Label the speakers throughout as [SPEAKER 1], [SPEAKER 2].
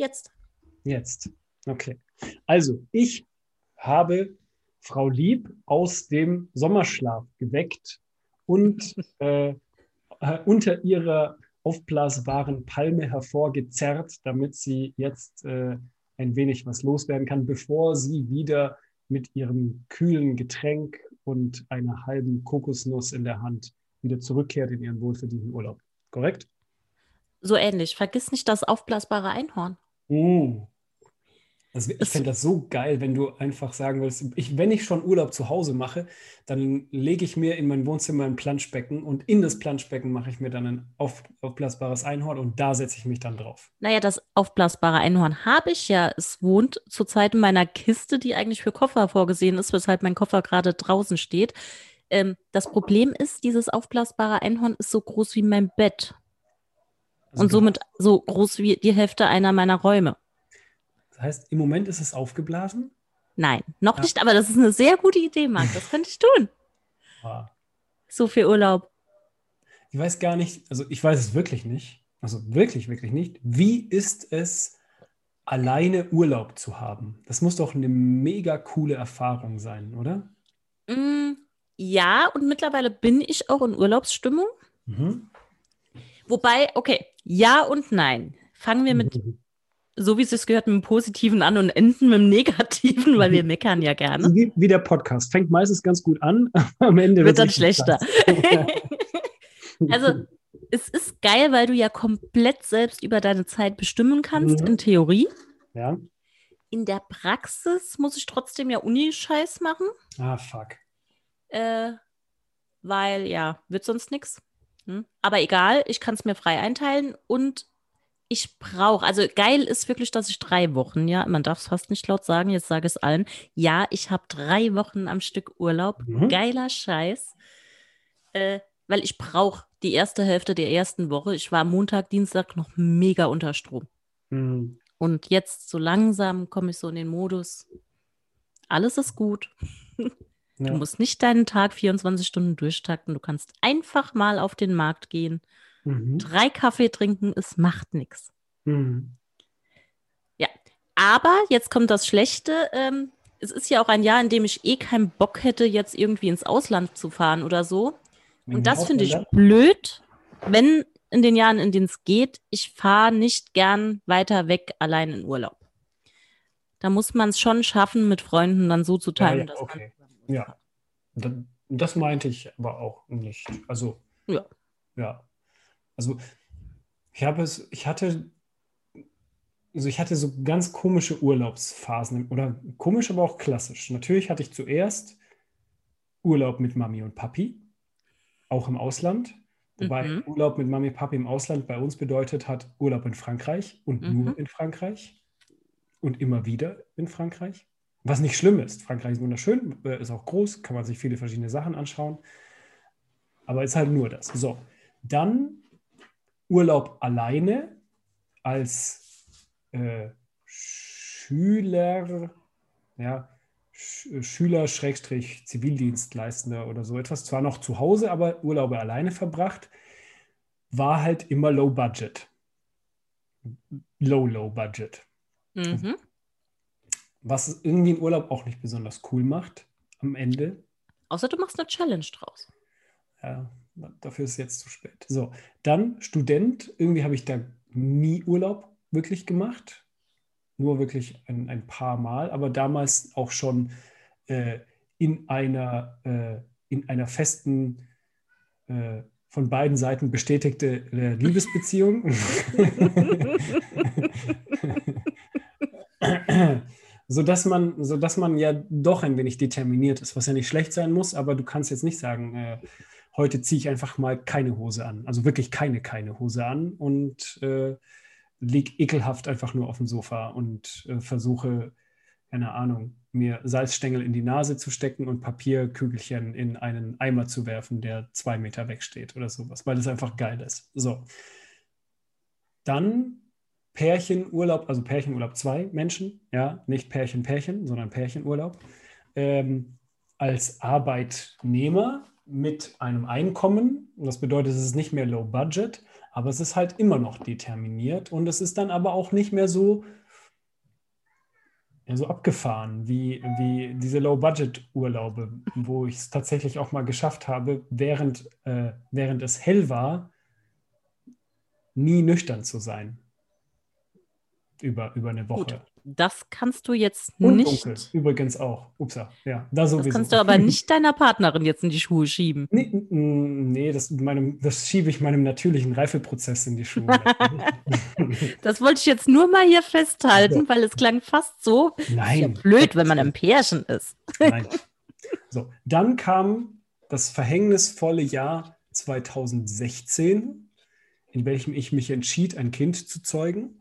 [SPEAKER 1] Jetzt.
[SPEAKER 2] Jetzt. Okay. Also, ich habe Frau Lieb aus dem Sommerschlaf geweckt und äh, äh, unter ihrer aufblasbaren Palme hervorgezerrt, damit sie jetzt äh, ein wenig was loswerden kann, bevor sie wieder mit ihrem kühlen Getränk und einer halben Kokosnuss in der Hand wieder zurückkehrt in ihren wohlverdienten Urlaub. Korrekt?
[SPEAKER 1] So ähnlich. Vergiss nicht das aufblasbare Einhorn.
[SPEAKER 2] Oh, also ich fände das so geil, wenn du einfach sagen würdest, ich, wenn ich schon Urlaub zu Hause mache, dann lege ich mir in mein Wohnzimmer ein Planschbecken und in das Planschbecken mache ich mir dann ein auf, aufblasbares Einhorn und da setze ich mich dann drauf.
[SPEAKER 1] Naja, das aufblasbare Einhorn habe ich ja. Es wohnt zurzeit in meiner Kiste, die eigentlich für Koffer vorgesehen ist, weshalb mein Koffer gerade draußen steht. Ähm, das Problem ist, dieses aufblasbare Einhorn ist so groß wie mein Bett. Also und somit so groß wie die Hälfte einer meiner Räume.
[SPEAKER 2] Das heißt, im Moment ist es aufgeblasen?
[SPEAKER 1] Nein, noch ja. nicht, aber das ist eine sehr gute Idee, Marc. Das könnte ich tun. Ah. So viel Urlaub.
[SPEAKER 2] Ich weiß gar nicht, also ich weiß es wirklich nicht, also wirklich, wirklich nicht. Wie ist es, alleine Urlaub zu haben? Das muss doch eine mega coole Erfahrung sein, oder?
[SPEAKER 1] Mm, ja, und mittlerweile bin ich auch in Urlaubsstimmung. Mhm. Wobei, okay, ja und nein. Fangen wir mit so wie es sich gehört, mit dem Positiven an und enden mit dem Negativen, weil wir meckern ja gerne.
[SPEAKER 2] Wie, wie der Podcast. Fängt meistens ganz gut an, am Ende
[SPEAKER 1] wird dann schlechter. also, es ist geil, weil du ja komplett selbst über deine Zeit bestimmen kannst, mhm. in Theorie.
[SPEAKER 2] Ja.
[SPEAKER 1] In der Praxis muss ich trotzdem ja Uni-Scheiß machen.
[SPEAKER 2] Ah, fuck.
[SPEAKER 1] Äh, weil, ja, wird sonst nichts. Hm? Aber egal, ich kann es mir frei einteilen und ich brauche, also geil ist wirklich, dass ich drei Wochen, ja, man darf es fast nicht laut sagen, jetzt sage es allen. Ja, ich habe drei Wochen am Stück Urlaub. Mhm. Geiler Scheiß. Äh, weil ich brauche die erste Hälfte der ersten Woche. Ich war Montag, Dienstag noch mega unter Strom. Mhm. Und jetzt so langsam komme ich so in den Modus. Alles ist gut. Ja. Du musst nicht deinen Tag 24 Stunden durchtakten. Du kannst einfach mal auf den Markt gehen Mhm. Drei Kaffee trinken, es macht nichts. Mhm. Ja, aber jetzt kommt das Schlechte. Ähm, es ist ja auch ein Jahr, in dem ich eh keinen Bock hätte, jetzt irgendwie ins Ausland zu fahren oder so. Und das finde ich blöd, wenn in den Jahren, in denen es geht, ich fahre nicht gern weiter weg allein in Urlaub. Da muss man es schon schaffen, mit Freunden dann so zu teilen.
[SPEAKER 2] Ja, ja, okay. Ja. Das meinte ich aber auch nicht. Also, ja. Ja. Also ich habe es, ich hatte, also ich hatte so ganz komische Urlaubsphasen oder komisch, aber auch klassisch. Natürlich hatte ich zuerst Urlaub mit Mami und Papi, auch im Ausland. Wobei mhm. Urlaub mit Mami und Papi im Ausland bei uns bedeutet hat Urlaub in Frankreich und mhm. nur in Frankreich und immer wieder in Frankreich. Was nicht schlimm ist. Frankreich ist wunderschön, äh, ist auch groß, kann man sich viele verschiedene Sachen anschauen. Aber ist halt nur das. So, dann Urlaub alleine als äh, Schüler, ja, Sch Schüler, Schrägstrich, Zivildienstleistender oder so etwas, zwar noch zu Hause, aber Urlaube alleine verbracht, war halt immer low budget. Low, low budget. Mhm. Was irgendwie einen Urlaub auch nicht besonders cool macht am Ende.
[SPEAKER 1] Außer du machst eine Challenge draus.
[SPEAKER 2] Ja, dafür ist es jetzt zu spät. So, dann Student. Irgendwie habe ich da nie Urlaub wirklich gemacht. Nur wirklich ein, ein paar Mal, aber damals auch schon äh, in, einer, äh, in einer festen, äh, von beiden Seiten bestätigte äh, Liebesbeziehung. sodass man, sodass man ja doch ein wenig determiniert ist, was ja nicht schlecht sein muss, aber du kannst jetzt nicht sagen, äh, heute ziehe ich einfach mal keine Hose an. Also wirklich keine, keine Hose an und äh, liege ekelhaft einfach nur auf dem Sofa und äh, versuche, keine Ahnung, mir Salzstängel in die Nase zu stecken und Papierkügelchen in einen Eimer zu werfen, der zwei Meter wegsteht oder sowas, weil es einfach geil ist. So. Dann Pärchenurlaub, also Pärchenurlaub zwei Menschen, ja, nicht Pärchen, Pärchen, sondern Pärchenurlaub. Ähm, als Arbeitnehmer mit einem Einkommen. Das bedeutet, es ist nicht mehr low budget, Aber es ist halt immer noch determiniert und es ist dann aber auch nicht mehr so, ja, so abgefahren wie, wie diese Low-Budget-Urlaube, wo ich es tatsächlich auch mal geschafft habe, während, äh, während es hell war, nie nüchtern zu sein. Über, über eine Woche. Gut.
[SPEAKER 1] Das kannst du jetzt
[SPEAKER 2] Und
[SPEAKER 1] nicht.
[SPEAKER 2] Dunkel, übrigens auch. Upsa, ja, da sowieso.
[SPEAKER 1] Das kannst du aber nicht deiner Partnerin jetzt in die Schuhe schieben.
[SPEAKER 2] Nee, nee das, meinem, das schiebe ich meinem natürlichen Reifeprozess in die Schuhe.
[SPEAKER 1] das wollte ich jetzt nur mal hier festhalten, weil es klang fast so.
[SPEAKER 2] Nein.
[SPEAKER 1] Ja blöd, wenn man im Pärchen ist.
[SPEAKER 2] Nein. So, dann kam das verhängnisvolle Jahr 2016, in welchem ich mich entschied, ein Kind zu zeugen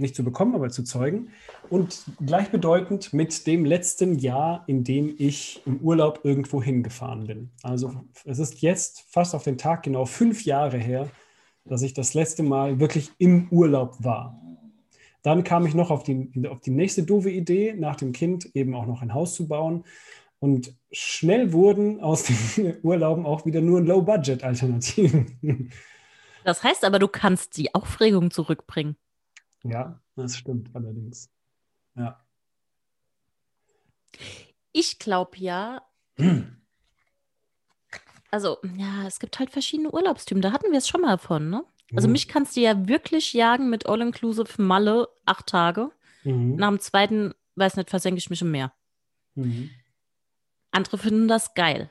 [SPEAKER 2] nicht zu bekommen, aber zu zeugen. Und gleichbedeutend mit dem letzten Jahr, in dem ich im Urlaub irgendwo hingefahren bin. Also es ist jetzt fast auf den Tag genau fünf Jahre her, dass ich das letzte Mal wirklich im Urlaub war. Dann kam ich noch auf die, auf die nächste doofe Idee, nach dem Kind eben auch noch ein Haus zu bauen. Und schnell wurden aus den Urlauben auch wieder nur Low-Budget-Alternativen.
[SPEAKER 1] Das heißt aber, du kannst die Aufregung zurückbringen.
[SPEAKER 2] Ja, das stimmt allerdings. Ja.
[SPEAKER 1] Ich glaube ja, also ja, es gibt halt verschiedene Urlaubstypen. Da hatten wir es schon mal von, ne? Also mhm. mich kannst du ja wirklich jagen mit All-Inclusive Malle acht Tage. Mhm. Nach dem zweiten, weiß nicht, versenke ich mich im Meer. Mhm. Andere finden das geil.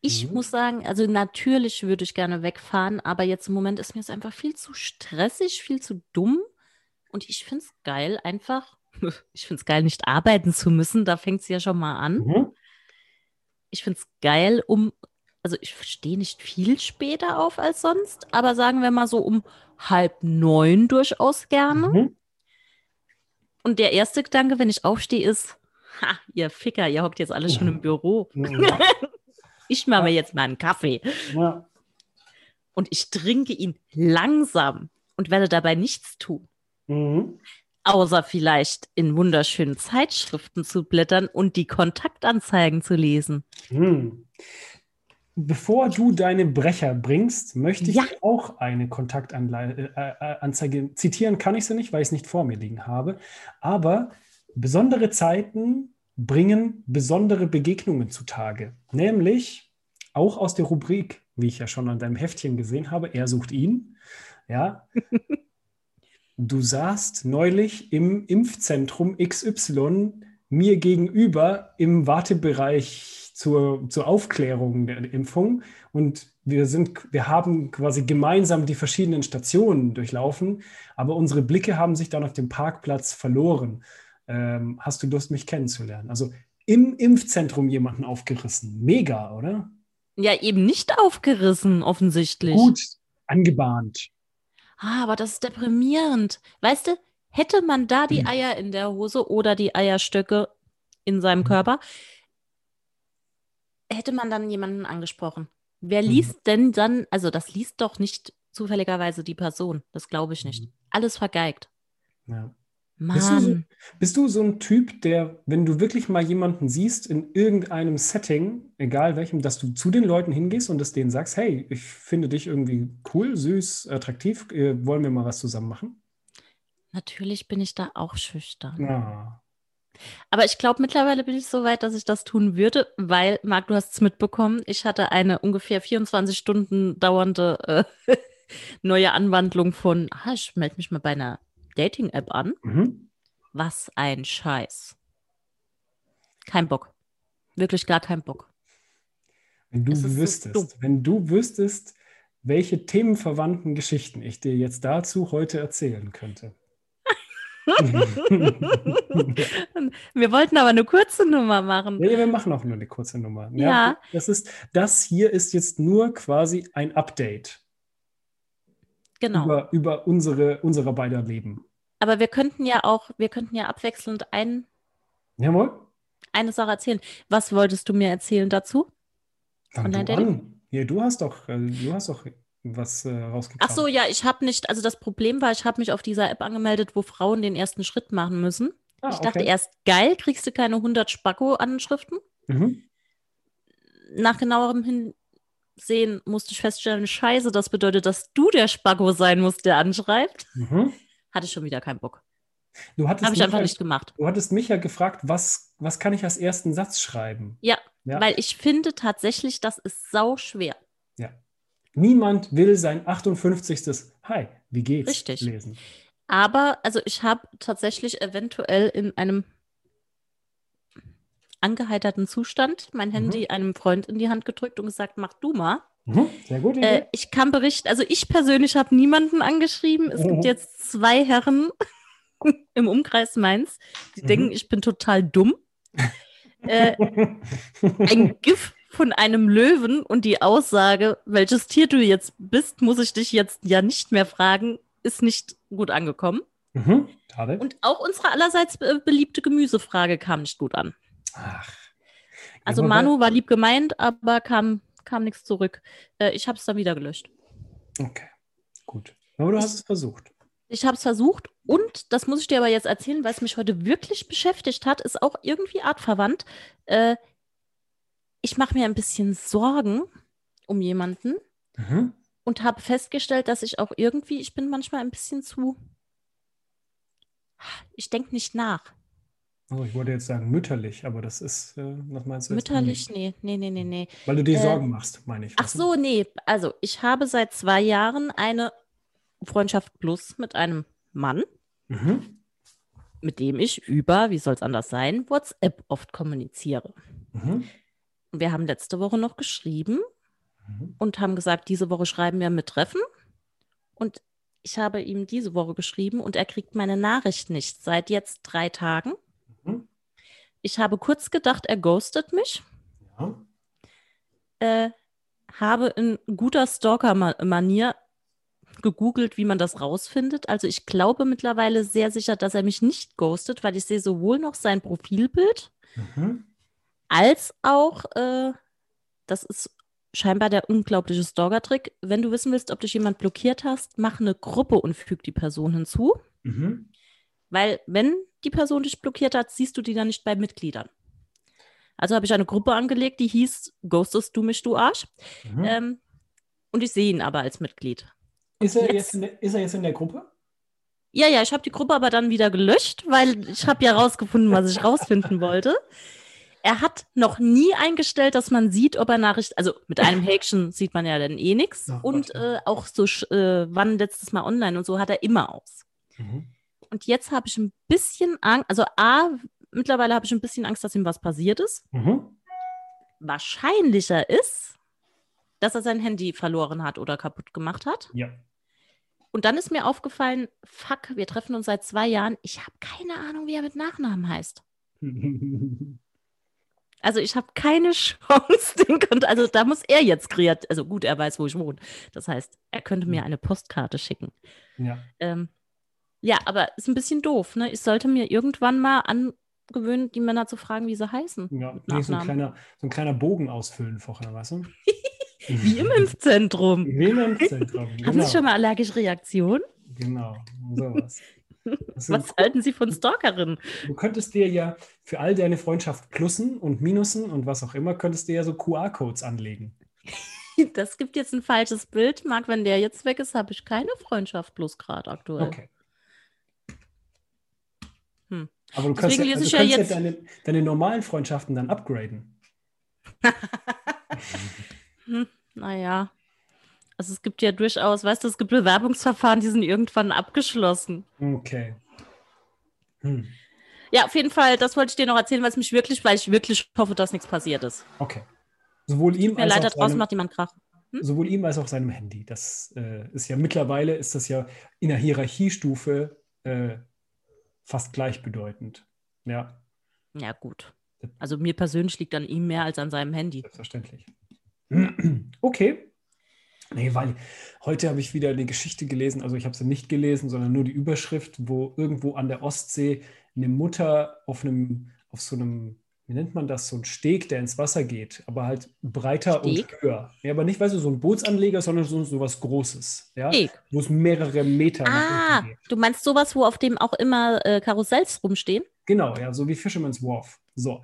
[SPEAKER 1] Ich mhm. muss sagen, also natürlich würde ich gerne wegfahren, aber jetzt im Moment ist mir es einfach viel zu stressig, viel zu dumm. Und ich finde es geil, einfach, ich finde es geil, nicht arbeiten zu müssen. Da fängt es ja schon mal an. Mhm. Ich finde es geil, um, also ich stehe nicht viel später auf als sonst, aber sagen wir mal so um halb neun durchaus gerne. Mhm. Und der erste Gedanke, wenn ich aufstehe, ist, ha, ihr Ficker, ihr hockt jetzt alle schon im Büro. Ja. ich mache mir jetzt mal einen Kaffee. Ja. Und ich trinke ihn langsam und werde dabei nichts tun. Mhm. Außer vielleicht in wunderschönen Zeitschriften zu blättern und die Kontaktanzeigen zu lesen. Mhm.
[SPEAKER 2] Bevor du deine Brecher bringst, möchte ich ja. auch eine Kontaktanzeige äh, äh, zitieren. Kann ich sie nicht, weil ich es nicht vor mir liegen habe. Aber besondere Zeiten bringen besondere Begegnungen zutage. Nämlich auch aus der Rubrik, wie ich ja schon an deinem Heftchen gesehen habe, er sucht ihn. Ja, du saßt neulich im Impfzentrum XY mir gegenüber im Wartebereich zur, zur Aufklärung der Impfung und wir sind, wir haben quasi gemeinsam die verschiedenen Stationen durchlaufen, aber unsere Blicke haben sich dann auf dem Parkplatz verloren. Ähm, hast du Lust, mich kennenzulernen? Also im Impfzentrum jemanden aufgerissen. Mega, oder?
[SPEAKER 1] Ja, eben nicht aufgerissen, offensichtlich.
[SPEAKER 2] Gut, angebahnt.
[SPEAKER 1] Ah, aber das ist deprimierend. Weißt du, hätte man da die hm. Eier in der Hose oder die Eierstöcke in seinem hm. Körper, hätte man dann jemanden angesprochen. Wer hm. liest denn dann, also das liest doch nicht zufälligerweise die Person, das glaube ich nicht. Alles vergeigt.
[SPEAKER 2] Ja. Mann. Bist du, so, bist du, so, ein Typ, der, wenn du wirklich mal jemanden siehst in irgendeinem Setting, egal welchem, dass du zu den Leuten hingehst und es denen sagst, hey, ich finde dich irgendwie cool, süß, attraktiv, äh, wollen wir mal was zusammen machen?
[SPEAKER 1] Natürlich bin ich da auch schüchtern.
[SPEAKER 2] Ja.
[SPEAKER 1] Aber ich glaube, mittlerweile bin ich so weit, dass ich das tun würde, weil, Marc, du hast es mitbekommen, ich hatte eine ungefähr 24 Stunden dauernde äh, neue Anwandlung von, ah, ich melde mich mal bei einer Dating-App an. Mhm. Was ein Scheiß. Kein Bock. Wirklich gar kein Bock.
[SPEAKER 2] Wenn du wüsstest, so wenn du wüsstest, welche themenverwandten Geschichten ich dir jetzt dazu heute erzählen könnte.
[SPEAKER 1] wir wollten aber eine kurze Nummer machen.
[SPEAKER 2] Nee, wir machen auch nur eine kurze Nummer.
[SPEAKER 1] Ja. ja.
[SPEAKER 2] Das, ist, das hier ist jetzt nur quasi ein Update.
[SPEAKER 1] Genau.
[SPEAKER 2] Über, über unsere, unsere beider Leben.
[SPEAKER 1] Aber wir könnten ja auch, wir könnten ja abwechselnd ein,
[SPEAKER 2] Jawohl.
[SPEAKER 1] eine Sache erzählen. Was wolltest du mir erzählen dazu?
[SPEAKER 2] Fang du an. Ja, du hast doch, äh, du hast doch was äh, rausgekramt.
[SPEAKER 1] Ach so, ja, ich habe nicht, also das Problem war, ich habe mich auf dieser App angemeldet, wo Frauen den ersten Schritt machen müssen. Ah, ich dachte okay. erst, geil, kriegst du keine 100 Spacko-Anschriften. Mhm. Nach genauerem Hin sehen, musste ich feststellen, scheiße, das bedeutet, dass du der Spacko sein musst, der anschreibt. Mhm. Hatte ich schon wieder keinen Bock. Habe ich einfach nicht gemacht.
[SPEAKER 2] Du hattest mich ja gefragt, was, was kann ich als ersten Satz schreiben?
[SPEAKER 1] Ja, ja, weil ich finde tatsächlich, das ist sau schwer.
[SPEAKER 2] Ja. Niemand will sein 58. Hi, wie geht's?
[SPEAKER 1] Richtig. lesen. Aber, also ich habe tatsächlich eventuell in einem angeheiterten Zustand mein Handy mhm. einem Freund in die Hand gedrückt und gesagt, mach du mal.
[SPEAKER 2] Mhm. Sehr gut.
[SPEAKER 1] Äh, ich kann berichten, also ich persönlich habe niemanden angeschrieben. Es mhm. gibt jetzt zwei Herren im Umkreis Mainz, die mhm. denken, ich bin total dumm. äh, ein GIF von einem Löwen und die Aussage, welches Tier du jetzt bist, muss ich dich jetzt ja nicht mehr fragen, ist nicht gut angekommen. Mhm, und auch unsere allerseits beliebte Gemüsefrage kam nicht gut an. Ach. Also Manu war lieb gemeint, aber kam, kam nichts zurück. Äh, ich habe es dann wieder gelöscht.
[SPEAKER 2] Okay, gut. Aber du hast es versucht.
[SPEAKER 1] Ich habe es versucht und, das muss ich dir aber jetzt erzählen, weil es mich heute wirklich beschäftigt hat, ist auch irgendwie artverwandt. Äh, ich mache mir ein bisschen Sorgen um jemanden mhm. und habe festgestellt, dass ich auch irgendwie, ich bin manchmal ein bisschen zu, ich denke nicht nach.
[SPEAKER 2] Oh, ich wollte jetzt sagen mütterlich, aber das ist, äh, was meinst du?
[SPEAKER 1] Mütterlich? Nee, nee, nee, nee, nee.
[SPEAKER 2] Weil du dir äh, Sorgen machst, meine ich.
[SPEAKER 1] Ach so, nee. Also, ich habe seit zwei Jahren eine Freundschaft plus mit einem Mann, mhm. mit dem ich über, wie soll es anders sein, WhatsApp oft kommuniziere. Mhm. Wir haben letzte Woche noch geschrieben mhm. und haben gesagt, diese Woche schreiben wir mit Treffen. Und ich habe ihm diese Woche geschrieben und er kriegt meine Nachricht nicht seit jetzt drei Tagen. Ich habe kurz gedacht, er ghostet mich. Ja. Äh, habe in guter Stalker-Manier gegoogelt, wie man das rausfindet. Also ich glaube mittlerweile sehr sicher, dass er mich nicht ghostet, weil ich sehe sowohl noch sein Profilbild mhm. als auch, äh, das ist scheinbar der unglaubliche Stalker-Trick. Wenn du wissen willst, ob dich jemand blockiert hast, mach eine Gruppe und füg die Person hinzu. Mhm. Weil wenn die Person dich blockiert hat, siehst du die dann nicht bei Mitgliedern. Also habe ich eine Gruppe angelegt, die hieß Ghostest du mich, du Arsch. Mhm. Ähm, und ich sehe ihn aber als Mitglied.
[SPEAKER 2] Ist er jetzt, jetzt der, ist er jetzt in der Gruppe?
[SPEAKER 1] Ja, ja, ich habe die Gruppe aber dann wieder gelöscht, weil ich habe ja rausgefunden, was ich rausfinden wollte. Er hat noch nie eingestellt, dass man sieht, ob er Nachricht, also mit einem Häkchen sieht man ja dann eh nichts. und äh, auch so, äh, wann letztes Mal online und so hat er immer aus. Mhm. Und jetzt habe ich ein bisschen Angst, also A, mittlerweile habe ich ein bisschen Angst, dass ihm was passiert ist. Mhm. Wahrscheinlicher ist, dass er sein Handy verloren hat oder kaputt gemacht hat.
[SPEAKER 2] Ja.
[SPEAKER 1] Und dann ist mir aufgefallen, fuck, wir treffen uns seit zwei Jahren. Ich habe keine Ahnung, wie er mit Nachnamen heißt. also ich habe keine Chance, den könnte, also da muss er jetzt kreativ, also gut, er weiß, wo ich wohne. Das heißt, er könnte mir eine Postkarte schicken.
[SPEAKER 2] Ja.
[SPEAKER 1] Ähm, ja, aber ist ein bisschen doof, ne? Ich sollte mir irgendwann mal angewöhnen, die Männer zu fragen, wie sie heißen.
[SPEAKER 2] Ja, nee, so, ein kleiner, so ein kleiner Bogen ausfüllen vorher, weißt du?
[SPEAKER 1] Wie im Impfzentrum.
[SPEAKER 2] Wie im Impfzentrum.
[SPEAKER 1] Genau. Haben Sie schon mal allergische Reaktionen?
[SPEAKER 2] Genau, sowas.
[SPEAKER 1] Was halten Sie von Stalkerinnen?
[SPEAKER 2] Du könntest dir ja für all deine Freundschaft Plussen und Minusen und was auch immer, könntest du ja so QR-Codes anlegen.
[SPEAKER 1] Das gibt jetzt ein falsches Bild. Marc, wenn der jetzt weg ist, habe ich keine Freundschaft plus gerade aktuell.
[SPEAKER 2] Okay. Hm. Aber du kannst, ja, also du kannst ja, ja deine, deine normalen Freundschaften dann upgraden.
[SPEAKER 1] hm, naja. Also es gibt ja durchaus, weißt du, es gibt Bewerbungsverfahren, die sind irgendwann abgeschlossen.
[SPEAKER 2] Okay. Hm.
[SPEAKER 1] Ja, auf jeden Fall, das wollte ich dir noch erzählen, weil es mich wirklich, weil ich wirklich hoffe, dass nichts passiert ist.
[SPEAKER 2] Okay. Sowohl ihm
[SPEAKER 1] Tut mir als leid, auch draußen seinem, macht jemand Krach.
[SPEAKER 2] Hm? Sowohl ihm als auch seinem Handy. Das äh, ist ja mittlerweile ist das ja in der Hierarchiestufe äh, fast gleichbedeutend. Ja.
[SPEAKER 1] Ja, gut. Also mir persönlich liegt an ihm mehr als an seinem Handy.
[SPEAKER 2] Selbstverständlich. Okay. Nee, weil heute habe ich wieder eine Geschichte gelesen, also ich habe sie nicht gelesen, sondern nur die Überschrift, wo irgendwo an der Ostsee eine Mutter auf einem, auf so einem, wie nennt man das, so ein Steg, der ins Wasser geht, aber halt breiter Steg? und höher. Ja, aber nicht, weißt du, so ein Bootsanleger, sondern so, so was Großes, ja, wo es mehrere Meter
[SPEAKER 1] Ah, du meinst sowas, wo auf dem auch immer äh, Karussells rumstehen?
[SPEAKER 2] Genau, ja, so wie Fisherman's Wharf. So.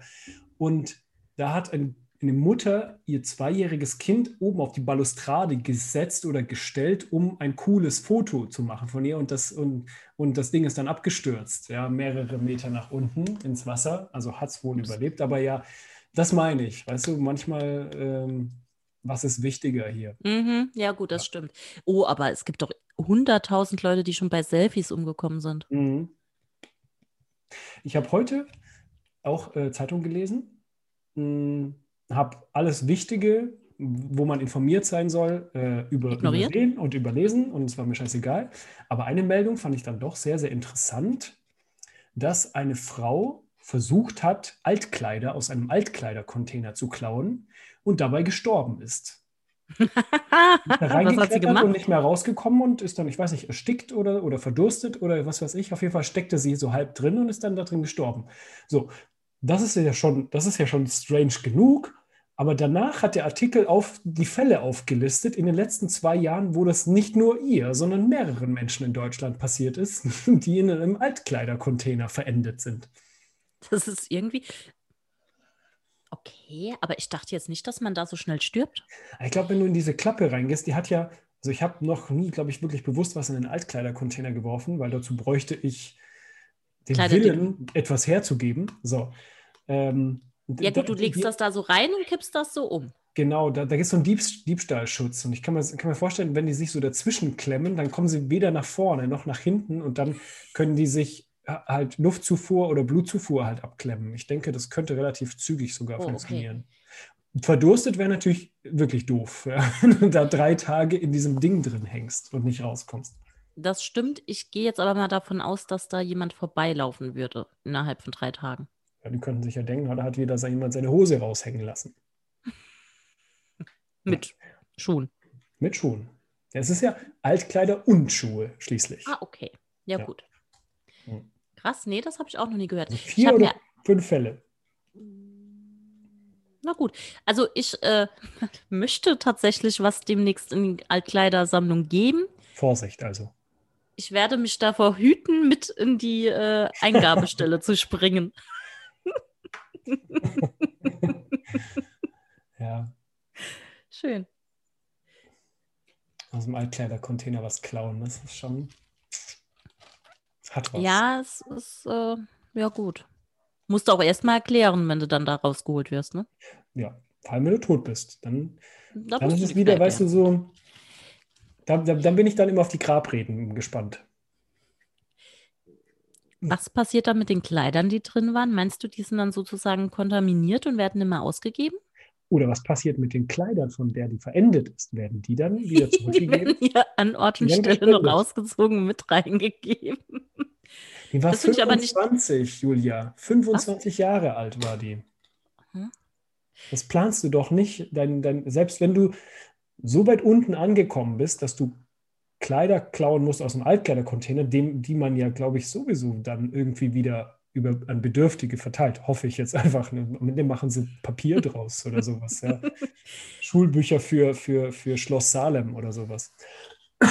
[SPEAKER 2] Und da hat ein eine Mutter ihr zweijähriges Kind oben auf die Balustrade gesetzt oder gestellt, um ein cooles Foto zu machen von ihr und das, und, und das Ding ist dann abgestürzt, ja, mehrere Meter nach unten ins Wasser. Also hat es wohl überlebt, aber ja, das meine ich. Weißt du, manchmal, ähm, was ist wichtiger hier?
[SPEAKER 1] Mhm, ja, gut, das ja. stimmt. Oh, aber es gibt doch hunderttausend Leute, die schon bei Selfies umgekommen sind. Mhm.
[SPEAKER 2] Ich habe heute auch äh, Zeitung gelesen. Hm, habe alles Wichtige, wo man informiert sein soll, äh, über, übersehen und überlesen und es war mir scheißegal. Aber eine Meldung fand ich dann doch sehr, sehr interessant, dass eine Frau versucht hat, Altkleider aus einem Altkleidercontainer zu klauen und dabei gestorben ist. reingeklettert und nicht mehr rausgekommen und ist dann, ich weiß nicht, erstickt oder, oder verdurstet oder was weiß ich. Auf jeden Fall steckte sie so halb drin und ist dann da drin gestorben. So, das ist ja schon, das ist ja schon strange genug. Aber danach hat der Artikel auf die Fälle aufgelistet in den letzten zwei Jahren, wo das nicht nur ihr, sondern mehreren Menschen in Deutschland passiert ist, die in einem Altkleidercontainer verendet sind.
[SPEAKER 1] Das ist irgendwie. Okay, aber ich dachte jetzt nicht, dass man da so schnell stirbt.
[SPEAKER 2] Ich glaube, wenn du in diese Klappe reingehst, die hat ja, also ich habe noch nie, glaube ich, wirklich bewusst was in einen Altkleidercontainer geworfen, weil dazu bräuchte ich den Willen, etwas herzugeben. So.
[SPEAKER 1] Ähm, ja gut, du legst das da so rein und kippst das so um.
[SPEAKER 2] Genau, da, da gibt es so einen Dieb, Diebstahlschutz. Und ich kann mir, kann mir vorstellen, wenn die sich so dazwischen klemmen, dann kommen sie weder nach vorne noch nach hinten und dann können die sich halt Luftzufuhr oder Blutzufuhr halt abklemmen. Ich denke, das könnte relativ zügig sogar oh, funktionieren. Okay. Verdurstet wäre natürlich wirklich doof, ja, wenn du da drei Tage in diesem Ding drin hängst und nicht rauskommst.
[SPEAKER 1] Das stimmt. Ich gehe jetzt aber mal davon aus, dass da jemand vorbeilaufen würde innerhalb von drei Tagen.
[SPEAKER 2] Ja, die könnten sich ja denken, da hat wieder jemand seine Hose raushängen lassen.
[SPEAKER 1] Mit. Schuhen.
[SPEAKER 2] Mit Schuhen. Ja, es ist ja Altkleider und Schuhe schließlich.
[SPEAKER 1] Ah, okay. Ja, ja. gut. Hm. Krass, nee, das habe ich auch noch nie gehört. Also
[SPEAKER 2] vier oder fünf Fälle.
[SPEAKER 1] Na gut, also ich äh, möchte tatsächlich was demnächst in die Altkleidersammlung geben.
[SPEAKER 2] Vorsicht also.
[SPEAKER 1] Ich werde mich davor hüten, mit in die äh, Eingabestelle zu springen.
[SPEAKER 2] ja.
[SPEAKER 1] Schön.
[SPEAKER 2] Aus dem Altkleidercontainer was klauen, das ist schon. Hat was.
[SPEAKER 1] Ja, es ist äh, ja gut. Musst du auch erstmal erklären, wenn du dann da rausgeholt wirst, ne?
[SPEAKER 2] Ja, vor allem wenn du tot bist. Dann, da dann ist es wieder, weißt du, so. Da, da, dann bin ich dann immer auf die Grabreden gespannt.
[SPEAKER 1] Was passiert dann mit den Kleidern, die drin waren? Meinst du, die sind dann sozusagen kontaminiert und werden immer ausgegeben?
[SPEAKER 2] Oder was passiert mit den Kleidern, von der die verendet ist? Werden die dann wieder zurückgegeben?
[SPEAKER 1] die werden ja an Ort und Stelle noch rausgezogen, mit reingegeben.
[SPEAKER 2] Die war das 25, nicht... Julia. 25 was? Jahre alt war die. Hm? Das planst du doch nicht. Dein, dein, selbst wenn du so weit unten angekommen bist, dass du Kleider klauen muss aus einem Altkleidercontainer, dem, die man ja, glaube ich, sowieso dann irgendwie wieder über, an Bedürftige verteilt. Hoffe ich jetzt einfach. Ne? Mit dem machen sie Papier draus oder sowas. Ja. Schulbücher für, für, für Schloss Salem oder sowas.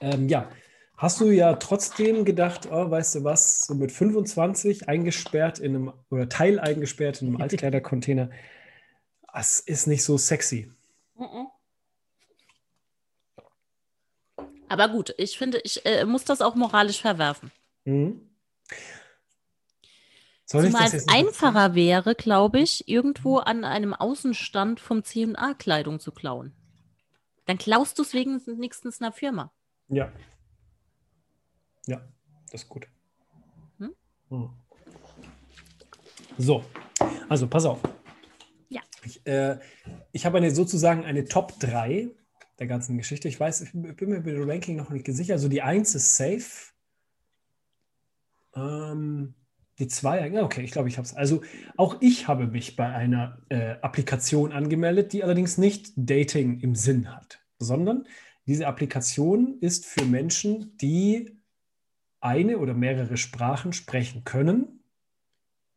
[SPEAKER 2] ähm, ja, hast du ja trotzdem gedacht, oh, weißt du was, so mit 25 eingesperrt in einem oder Teil eingesperrt in einem Altkleidercontainer, das ist nicht so sexy. Mm -mm.
[SPEAKER 1] Aber gut, ich finde, ich äh, muss das auch moralisch verwerfen. Mhm. Soll Zumal es einfacher machen? wäre, glaube ich, irgendwo an einem Außenstand vom C&A Kleidung zu klauen. Dann klaust du es wenigstens einer Firma.
[SPEAKER 2] Ja. Ja, das ist gut. Hm? Hm. So, also pass auf.
[SPEAKER 1] Ja.
[SPEAKER 2] Ich, äh, ich habe eine sozusagen eine Top 3 der ganzen Geschichte. Ich weiß, ich bin mir mit dem Ranking noch nicht sicher. Also die 1 ist safe. Ähm, die 2, ja, okay, ich glaube, ich habe es. Also auch ich habe mich bei einer äh, Applikation angemeldet, die allerdings nicht Dating im Sinn hat, sondern diese Applikation ist für Menschen, die eine oder mehrere Sprachen sprechen können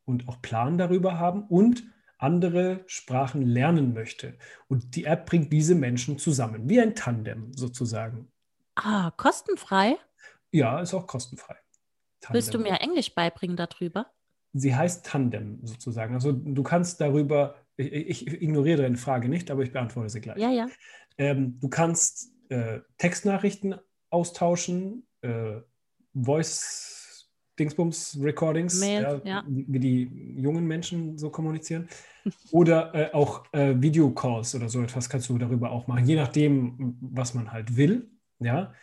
[SPEAKER 2] und auch Plan darüber haben und andere Sprachen lernen möchte. Und die App bringt diese Menschen zusammen, wie ein Tandem sozusagen.
[SPEAKER 1] Ah, kostenfrei?
[SPEAKER 2] Ja, ist auch kostenfrei.
[SPEAKER 1] Tandem. Willst du mir Englisch beibringen darüber?
[SPEAKER 2] sie heißt Tandem sozusagen. Also du kannst darüber, ich, ich ignoriere deine Frage nicht, aber ich beantworte sie gleich.
[SPEAKER 1] Ja, ja.
[SPEAKER 2] Ähm, du kannst äh, Textnachrichten austauschen, äh, Voice Dingsbums Recordings,
[SPEAKER 1] Mail, ja,
[SPEAKER 2] wie die jungen Menschen so kommunizieren. Oder äh, auch äh, Videocalls oder so etwas kannst du darüber auch machen, je nachdem, was man halt will. Ja.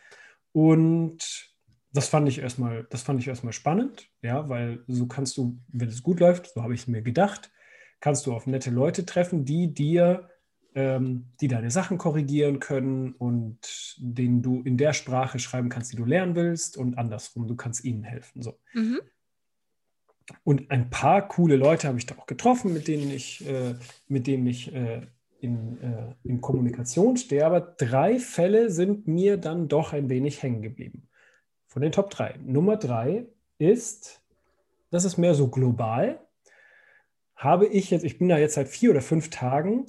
[SPEAKER 2] Und das fand ich erstmal, das fand ich erstmal spannend, ja, weil so kannst du, wenn es gut läuft, so habe ich mir gedacht, kannst du auf nette Leute treffen, die dir ähm, die deine Sachen korrigieren können und denen du in der Sprache schreiben kannst, die du lernen willst und andersrum, du kannst ihnen helfen. So. Mhm. Und ein paar coole Leute habe ich da auch getroffen, mit denen ich, äh, mit denen ich äh, in, äh, in Kommunikation stehe. Aber drei Fälle sind mir dann doch ein wenig hängen geblieben. Von den Top drei. Nummer drei ist, das ist mehr so global, habe ich jetzt, ich bin da jetzt seit vier oder fünf Tagen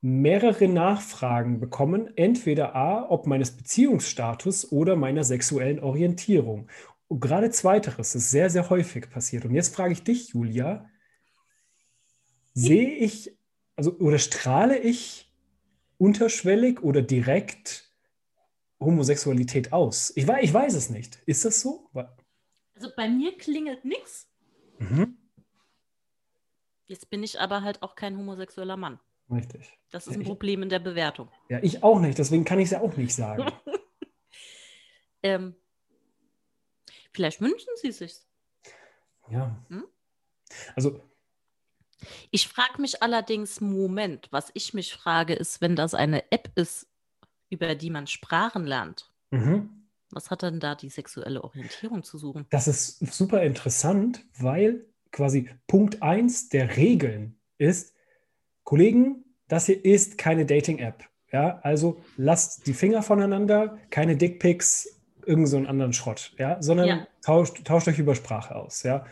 [SPEAKER 2] mehrere Nachfragen bekommen, entweder A, ob meines Beziehungsstatus oder meiner sexuellen Orientierung. Und gerade zweiteres ist sehr, sehr häufig passiert. Und jetzt frage ich dich, Julia, sehe ich, also oder strahle ich unterschwellig oder direkt Homosexualität aus? Ich weiß, ich weiß es nicht. Ist das so?
[SPEAKER 1] Also bei mir klingelt nichts. Mhm. Jetzt bin ich aber halt auch kein homosexueller Mann.
[SPEAKER 2] Richtig.
[SPEAKER 1] Das ist ein Problem in der Bewertung.
[SPEAKER 2] Ja, ich auch nicht, deswegen kann ich es ja auch nicht sagen.
[SPEAKER 1] ähm, vielleicht wünschen Sie sich.
[SPEAKER 2] Ja. Hm? Also.
[SPEAKER 1] Ich frage mich allerdings, Moment, was ich mich frage, ist, wenn das eine App ist, über die man Sprachen lernt. Mhm. Was hat denn da die sexuelle Orientierung zu suchen?
[SPEAKER 2] Das ist super interessant, weil quasi Punkt 1 der Regeln ist, Kollegen, das hier ist keine Dating-App. Ja, also lasst die Finger voneinander, keine Dickpics, irgend so einen anderen Schrott, ja, sondern ja. Tauscht, tauscht euch über Sprache aus, ja.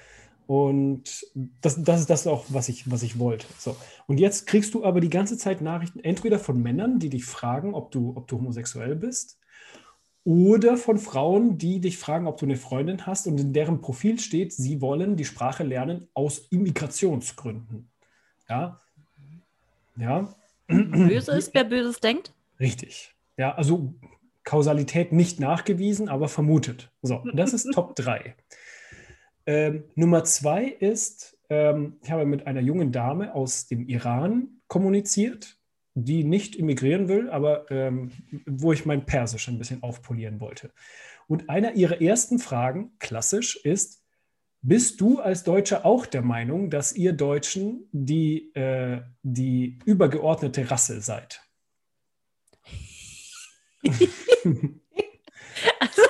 [SPEAKER 2] Und das, das ist das auch, was ich, was ich wollte. So. Und jetzt kriegst du aber die ganze Zeit Nachrichten, entweder von Männern, die dich fragen, ob du, ob du homosexuell bist, oder von Frauen, die dich fragen, ob du eine Freundin hast und in deren Profil steht, sie wollen die Sprache lernen aus Immigrationsgründen. Ja, ja.
[SPEAKER 1] Böse ist, wer Böses denkt?
[SPEAKER 2] Richtig. Ja, also Kausalität nicht nachgewiesen, aber vermutet. So, das ist Top 3. Ähm, Nummer 2 ist, ähm, ich habe mit einer jungen Dame aus dem Iran kommuniziert, die nicht immigrieren will, aber ähm, wo ich mein Persisch ein bisschen aufpolieren wollte. Und einer ihrer ersten Fragen, klassisch, ist, bist du als Deutscher auch der Meinung, dass ihr Deutschen die, äh, die übergeordnete Rasse seid?
[SPEAKER 1] also,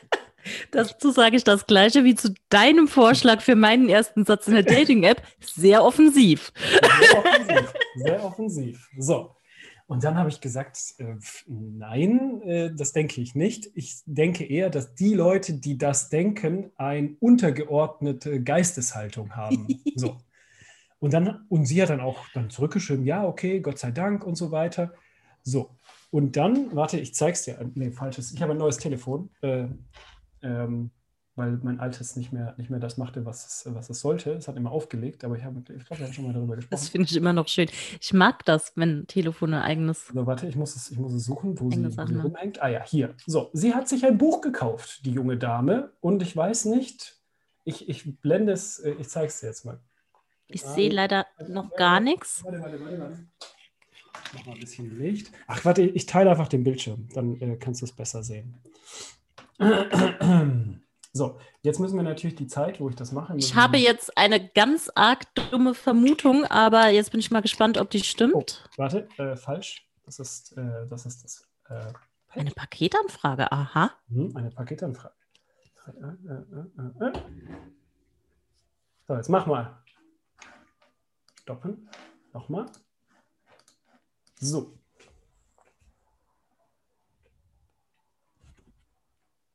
[SPEAKER 1] dazu sage ich das Gleiche wie zu deinem Vorschlag für meinen ersten Satz in der Dating-App. Sehr offensiv.
[SPEAKER 2] Sehr offensiv. Sehr offensiv. So. Und dann habe ich gesagt, äh, nein, äh, das denke ich nicht. Ich denke eher, dass die Leute, die das denken, eine untergeordnete Geisteshaltung haben. so. Und, dann, und sie hat dann auch dann zurückgeschrieben, ja, okay, Gott sei Dank und so weiter. So. Und dann, warte, ich zeige es dir. Nee, falsches. Ich habe ein neues Telefon. Äh, ähm, weil mein altes nicht mehr, nicht mehr das machte, was es, was es sollte. Es hat immer aufgelegt, aber ich, habe, ich glaube, wir haben schon mal darüber gesprochen.
[SPEAKER 1] Das finde ich immer noch schön. Ich mag das, wenn Telefone ein eigenes.
[SPEAKER 2] So, warte, ich muss es, ich muss es suchen, wo sie, wo sie rumhängt. Ah ja, hier. So, sie hat sich ein Buch gekauft, die junge Dame, und ich weiß nicht, ich, ich blende es, äh, ich zeige es dir jetzt mal.
[SPEAKER 1] Ich sehe leider noch gar nichts. Warte, warte, warte, warte.
[SPEAKER 2] Mach mal ein bisschen Licht. Ach, warte, ich teile einfach den Bildschirm, dann äh, kannst du es besser sehen. So, jetzt müssen wir natürlich die Zeit, wo ich das mache.
[SPEAKER 1] Ich habe jetzt eine ganz arg dumme Vermutung, aber jetzt bin ich mal gespannt, ob die stimmt.
[SPEAKER 2] Oh, warte, äh, falsch. Das ist, äh, das. Ist das
[SPEAKER 1] äh, eine Paketanfrage, aha.
[SPEAKER 2] Hm, eine Paketanfrage. So, jetzt mach mal. Stoppen. Nochmal. So.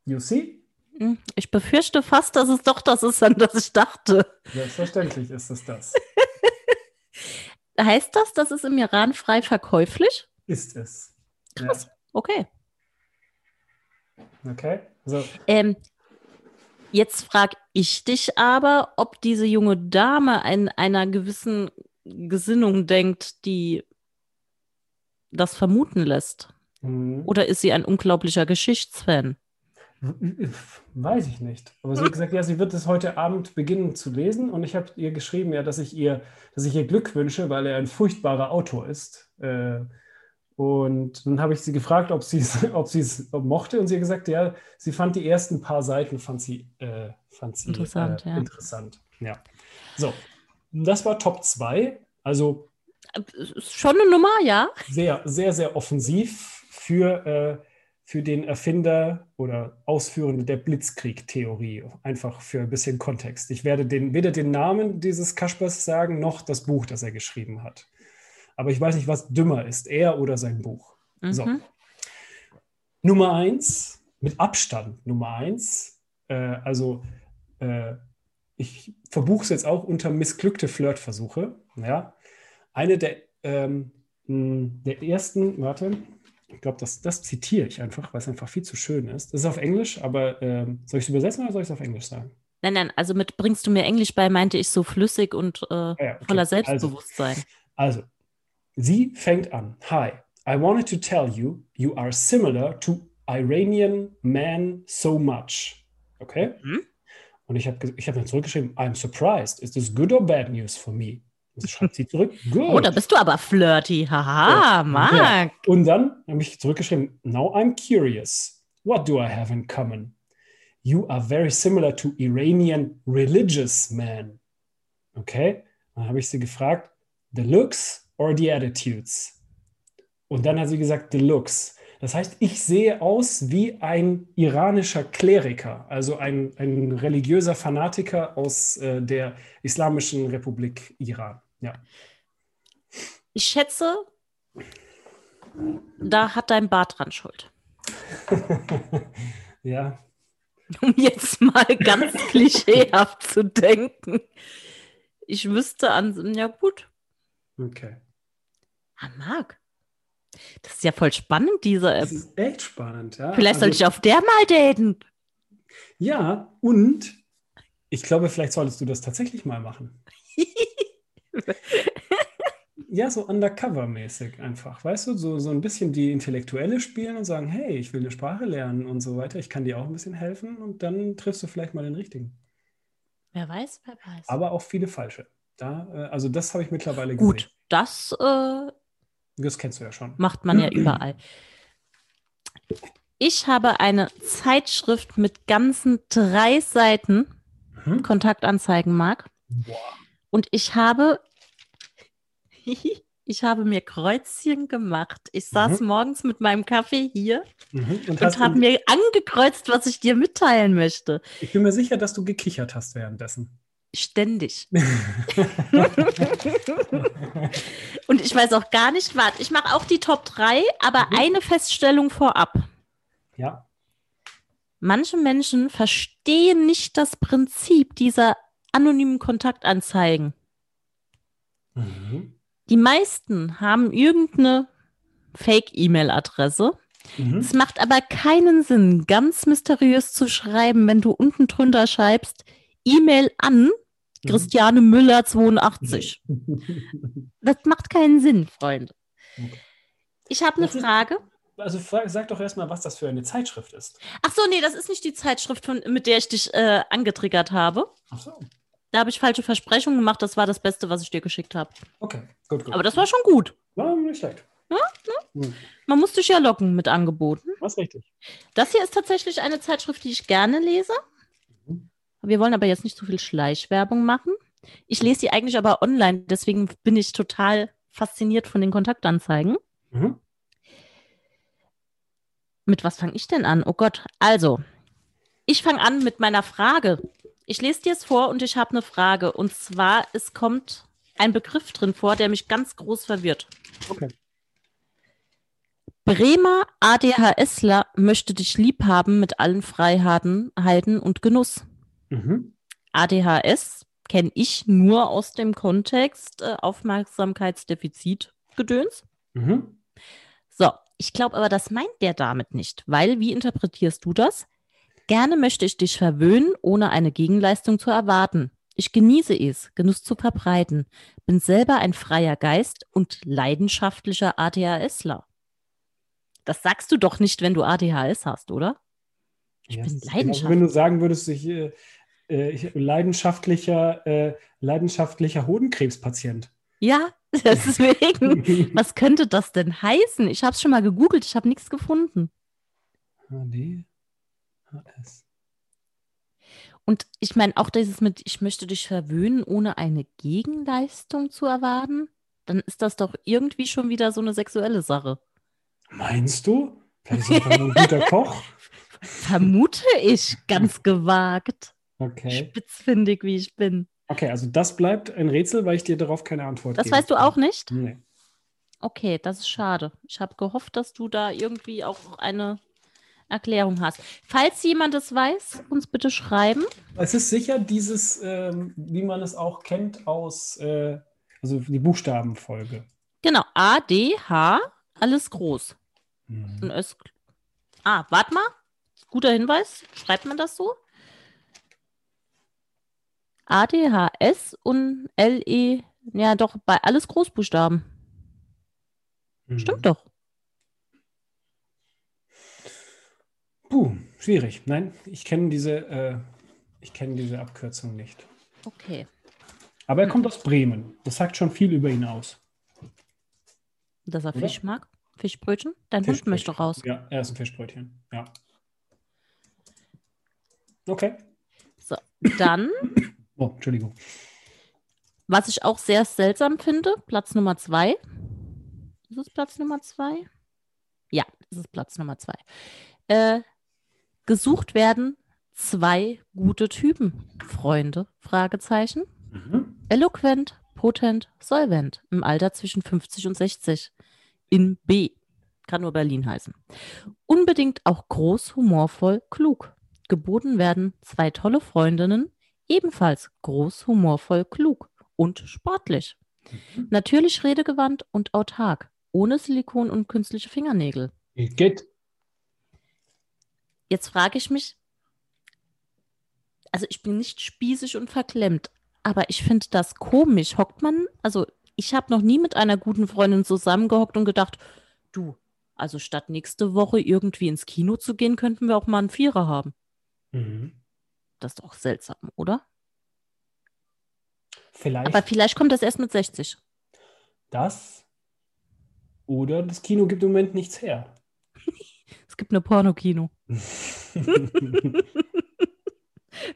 [SPEAKER 2] You see?
[SPEAKER 1] Hm, ich befürchte fast, dass es doch das ist, an das ich dachte.
[SPEAKER 2] Selbstverständlich ist es das.
[SPEAKER 1] heißt das, das ist im Iran frei verkäuflich?
[SPEAKER 2] Ist es.
[SPEAKER 1] Krass. Ja. Okay.
[SPEAKER 2] Okay. So.
[SPEAKER 1] Ähm, Jetzt frage ich dich aber, ob diese junge Dame in einer gewissen Gesinnung denkt, die das vermuten lässt. Mhm. Oder ist sie ein unglaublicher Geschichtsfan?
[SPEAKER 2] Weiß ich nicht. Aber sie hat gesagt, ja, sie wird es heute Abend beginnen zu lesen und ich habe ihr geschrieben, ja, dass ich ihr, dass ich ihr Glück wünsche, weil er ein furchtbarer Autor ist. Äh, und dann habe ich sie gefragt, ob sie es ob mochte und sie hat gesagt, ja, sie fand die ersten paar Seiten fand sie, äh, fand sie
[SPEAKER 1] interessant.
[SPEAKER 2] Äh,
[SPEAKER 1] ja.
[SPEAKER 2] interessant. Ja. So, das war Top 2. Also
[SPEAKER 1] schon eine Nummer, ja.
[SPEAKER 2] Sehr, sehr, sehr offensiv für äh, für den Erfinder oder Ausführende der Blitzkrieg-Theorie. Einfach für ein bisschen Kontext. Ich werde den, weder den Namen dieses Kaspers sagen, noch das Buch, das er geschrieben hat. Aber ich weiß nicht, was dümmer ist, er oder sein Buch. Mhm. So. Nummer eins, mit Abstand Nummer eins, äh, also äh, ich verbuche es jetzt auch unter missglückte Flirtversuche. Ja. Eine der, ähm, der ersten, warte, ich glaube, das, das zitiere ich einfach, weil es einfach viel zu schön ist. Das ist auf Englisch, aber ähm, soll ich es übersetzen oder soll ich es auf Englisch sagen?
[SPEAKER 1] Nein, nein, also mit bringst du mir Englisch bei, meinte ich so flüssig und äh, ja, okay. voller also, Selbstbewusstsein.
[SPEAKER 2] Also, also, sie fängt an. Hi, I wanted to tell you, you are similar to Iranian men so much. Okay? Mhm. Und ich habe ich hab dann zurückgeschrieben, I'm surprised. Is this good or bad news for me? Schreibt sie zurück.
[SPEAKER 1] Good. Oh, da bist du aber flirty. Haha, ja. Marc. Ja.
[SPEAKER 2] Und dann habe ich zurückgeschrieben, now I'm curious. What do I have in common? You are very similar to Iranian religious men. Okay? Dann habe ich sie gefragt, the looks or the attitudes? Und dann hat sie gesagt, the looks. Das heißt, ich sehe aus wie ein iranischer Kleriker, also ein, ein religiöser Fanatiker aus äh, der Islamischen Republik Iran. Ja.
[SPEAKER 1] Ich schätze, da hat dein Bart dran Schuld.
[SPEAKER 2] ja.
[SPEAKER 1] Um jetzt mal ganz klischeehaft zu denken. Ich wüsste an, ja gut.
[SPEAKER 2] Okay.
[SPEAKER 1] Ah, Marc. Das ist ja voll spannend, diese App. Das
[SPEAKER 2] ist echt spannend, ja.
[SPEAKER 1] Vielleicht also, soll ich auf der mal daten.
[SPEAKER 2] Ja, und ich glaube, vielleicht solltest du das tatsächlich mal machen. ja, so undercover-mäßig einfach, weißt du, so, so ein bisschen die Intellektuelle spielen und sagen, hey, ich will eine Sprache lernen und so weiter, ich kann dir auch ein bisschen helfen und dann triffst du vielleicht mal den richtigen.
[SPEAKER 1] Wer weiß, wer weiß.
[SPEAKER 2] Aber auch viele falsche. Da, äh, also das habe ich mittlerweile
[SPEAKER 1] gesehen. Gut, das, äh,
[SPEAKER 2] das kennst du ja schon.
[SPEAKER 1] Macht man ja überall. Ich habe eine Zeitschrift mit ganzen drei Seiten mhm. Kontaktanzeigen, Marc. Boah. Und ich habe ich habe mir Kreuzchen gemacht. Ich saß mhm. morgens mit meinem Kaffee hier mhm. und, und habe mir angekreuzt, was ich dir mitteilen möchte.
[SPEAKER 2] Ich bin mir sicher, dass du gekichert hast währenddessen.
[SPEAKER 1] Ständig. und ich weiß auch gar nicht, warte, ich mache auch die Top 3, aber mhm. eine Feststellung vorab.
[SPEAKER 2] Ja.
[SPEAKER 1] Manche Menschen verstehen nicht das Prinzip dieser anonymen Kontaktanzeigen. Mhm. Die meisten haben irgendeine Fake-E-Mail-Adresse. Mhm. Es macht aber keinen Sinn, ganz mysteriös zu schreiben, wenn du unten drunter schreibst, E-Mail an mhm. Christiane Müller 82. das macht keinen Sinn, Freunde. Ich habe eine Frage.
[SPEAKER 2] Also sag doch erstmal, was das für eine Zeitschrift ist.
[SPEAKER 1] Ach so, nee, das ist nicht die Zeitschrift, von, mit der ich dich äh, angetriggert habe.
[SPEAKER 2] Ach so.
[SPEAKER 1] Da habe ich falsche Versprechungen gemacht. Das war das Beste, was ich dir geschickt habe.
[SPEAKER 2] Okay, gut, gut.
[SPEAKER 1] Aber das war schon gut.
[SPEAKER 2] War nicht schlecht.
[SPEAKER 1] Ja, ne? Man muss dich ja locken mit Angeboten.
[SPEAKER 2] Was richtig.
[SPEAKER 1] Das hier ist tatsächlich eine Zeitschrift, die ich gerne lese. Mhm. Wir wollen aber jetzt nicht so viel Schleichwerbung machen. Ich lese sie eigentlich aber online, deswegen bin ich total fasziniert von den Kontaktanzeigen. Mhm. Mit was fange ich denn an? Oh Gott, also, ich fange an mit meiner Frage. Ich lese dir es vor und ich habe eine Frage. Und zwar, es kommt ein Begriff drin vor, der mich ganz groß verwirrt.
[SPEAKER 2] Okay.
[SPEAKER 1] Bremer ADHSler möchte dich lieb haben mit allen Freiheiten und Genuss. Mhm. ADHS kenne ich nur aus dem Kontext äh, Aufmerksamkeitsdefizit-Gedöns. Mhm. So, ich glaube aber, das meint der damit nicht, weil wie interpretierst du das? Gerne möchte ich dich verwöhnen, ohne eine Gegenleistung zu erwarten. Ich genieße es, Genuss zu verbreiten. Bin selber ein freier Geist und leidenschaftlicher ADHSler. Das sagst du doch nicht, wenn du ADHS hast, oder?
[SPEAKER 2] Ich ja, bin leidenschaftlich. Wenn du sagen würdest, ich, äh, äh, leidenschaftlicher, äh, leidenschaftlicher Hodenkrebspatient.
[SPEAKER 1] Ja, deswegen. Was könnte das denn heißen? Ich habe es schon mal gegoogelt, ich habe nichts gefunden. ADHS. Und ich meine, auch dieses mit, ich möchte dich verwöhnen, ohne eine Gegenleistung zu erwarten, dann ist das doch irgendwie schon wieder so eine sexuelle Sache.
[SPEAKER 2] Meinst du? Vielleicht ist er ein guter Koch.
[SPEAKER 1] Vermute ich ganz gewagt.
[SPEAKER 2] Okay.
[SPEAKER 1] Spitzfindig, wie ich bin.
[SPEAKER 2] Okay, also das bleibt ein Rätsel, weil ich dir darauf keine Antwort
[SPEAKER 1] das gebe. Das weißt du auch nicht?
[SPEAKER 2] Nee.
[SPEAKER 1] Okay, das ist schade. Ich habe gehofft, dass du da irgendwie auch eine Erklärung hast. Falls jemand es weiß, uns bitte schreiben.
[SPEAKER 2] Es ist sicher dieses, ähm, wie man es auch kennt aus, äh, also die Buchstabenfolge.
[SPEAKER 1] Genau, A, D, H, alles groß.
[SPEAKER 2] Hm.
[SPEAKER 1] Es, ah, warte mal. Guter Hinweis. Schreibt man das so? A, D, H, S und L, E, ja doch, bei alles Großbuchstaben. Hm. Stimmt doch.
[SPEAKER 2] Puh, schwierig. Nein, ich kenne diese, äh, ich kenne diese Abkürzung nicht.
[SPEAKER 1] Okay.
[SPEAKER 2] Aber er kommt aus Bremen. Das sagt schon viel über ihn aus.
[SPEAKER 1] Dass er Oder? Fisch mag? Fischbrötchen? Dein Hund möchte raus.
[SPEAKER 2] Ja, er ist ein Fischbrötchen. Ja. Okay.
[SPEAKER 1] So, dann.
[SPEAKER 2] oh, Entschuldigung.
[SPEAKER 1] Was ich auch sehr seltsam finde, Platz Nummer zwei. Ist es Platz Nummer zwei? Ja, das ist Platz Nummer zwei. Äh, gesucht werden zwei gute Typen. Freunde? Fragezeichen. Mhm. Eloquent, potent, solvent. Im Alter zwischen 50 und 60. In B. Kann nur Berlin heißen. Unbedingt auch groß, humorvoll, klug. Geboten werden zwei tolle Freundinnen, ebenfalls groß, humorvoll, klug und sportlich. Mhm. Natürlich redegewandt und autark, ohne Silikon und künstliche Fingernägel.
[SPEAKER 2] Geht.
[SPEAKER 1] Jetzt frage ich mich, also ich bin nicht spießig und verklemmt, aber ich finde das komisch. Hockt man, also ich habe noch nie mit einer guten Freundin zusammengehockt und gedacht, du, also statt nächste Woche irgendwie ins Kino zu gehen, könnten wir auch mal einen Vierer haben.
[SPEAKER 2] Mhm.
[SPEAKER 1] Das ist doch seltsam, oder?
[SPEAKER 2] Vielleicht.
[SPEAKER 1] Aber vielleicht kommt das erst mit 60.
[SPEAKER 2] Das oder das Kino gibt im Moment nichts her.
[SPEAKER 1] es gibt nur Pornokino.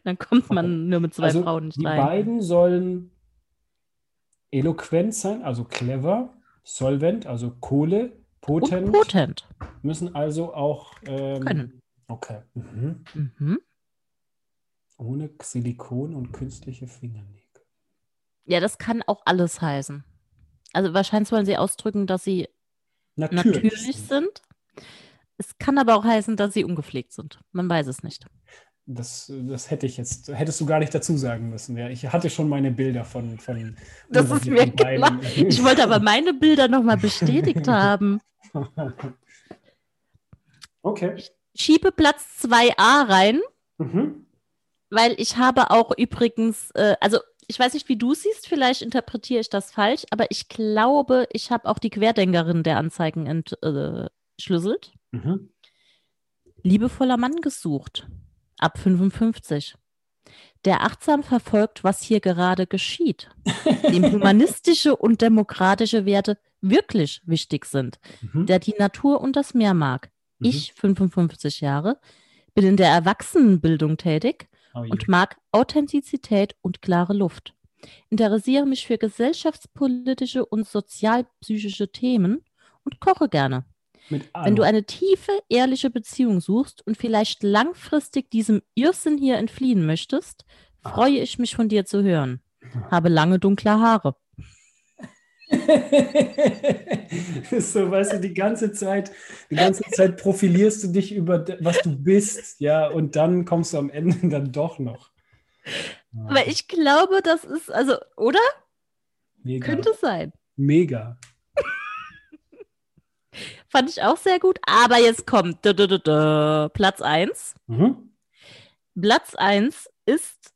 [SPEAKER 1] Dann kommt man nur mit zwei
[SPEAKER 2] also
[SPEAKER 1] Frauen nicht
[SPEAKER 2] die
[SPEAKER 1] rein.
[SPEAKER 2] Die beiden sollen eloquent sein, also clever, solvent, also Kohle, potent.
[SPEAKER 1] Und potent.
[SPEAKER 2] Müssen also auch ähm,
[SPEAKER 1] können.
[SPEAKER 2] Okay. Mhm.
[SPEAKER 1] Mhm.
[SPEAKER 2] Ohne Silikon und künstliche Fingernägel.
[SPEAKER 1] Ja, das kann auch alles heißen. Also wahrscheinlich wollen sie ausdrücken, dass sie
[SPEAKER 2] natürlich,
[SPEAKER 1] natürlich sind. Es kann aber auch heißen, dass sie ungepflegt sind. Man weiß es nicht.
[SPEAKER 2] Das, das hätte ich jetzt, hättest du gar nicht dazu sagen müssen. Ja, ich hatte schon meine Bilder von. von
[SPEAKER 1] das ist mir klar. Ich wollte aber meine Bilder nochmal bestätigt haben.
[SPEAKER 2] Okay.
[SPEAKER 1] Ich schiebe Platz 2a rein,
[SPEAKER 2] mhm.
[SPEAKER 1] weil ich habe auch übrigens, äh, also ich weiß nicht, wie du siehst, vielleicht interpretiere ich das falsch, aber ich glaube, ich habe auch die Querdenkerin der Anzeigen entschlüsselt.
[SPEAKER 2] Mhm.
[SPEAKER 1] Liebevoller Mann gesucht ab 55, der achtsam verfolgt, was hier gerade geschieht, dem humanistische und demokratische Werte wirklich wichtig sind, mhm. der die Natur und das Meer mag. Mhm. Ich, 55 Jahre, bin in der Erwachsenenbildung tätig oh und mag Authentizität und klare Luft. Interessiere mich für gesellschaftspolitische und sozialpsychische Themen und koche gerne. Wenn du eine tiefe, ehrliche Beziehung suchst und vielleicht langfristig diesem Irrsinn hier entfliehen möchtest, ah. freue ich mich von dir zu hören. Habe lange dunkle Haare.
[SPEAKER 2] so, weißt du, die ganze Zeit, die ganze Zeit profilierst du dich über was du bist, ja, und dann kommst du am Ende dann doch noch.
[SPEAKER 1] Aber ich glaube, das ist, also, oder?
[SPEAKER 2] Mega.
[SPEAKER 1] Könnte sein.
[SPEAKER 2] Mega.
[SPEAKER 1] Fand ich auch sehr gut. Aber jetzt kommt Platz 1.
[SPEAKER 2] Mhm.
[SPEAKER 1] Platz 1 ist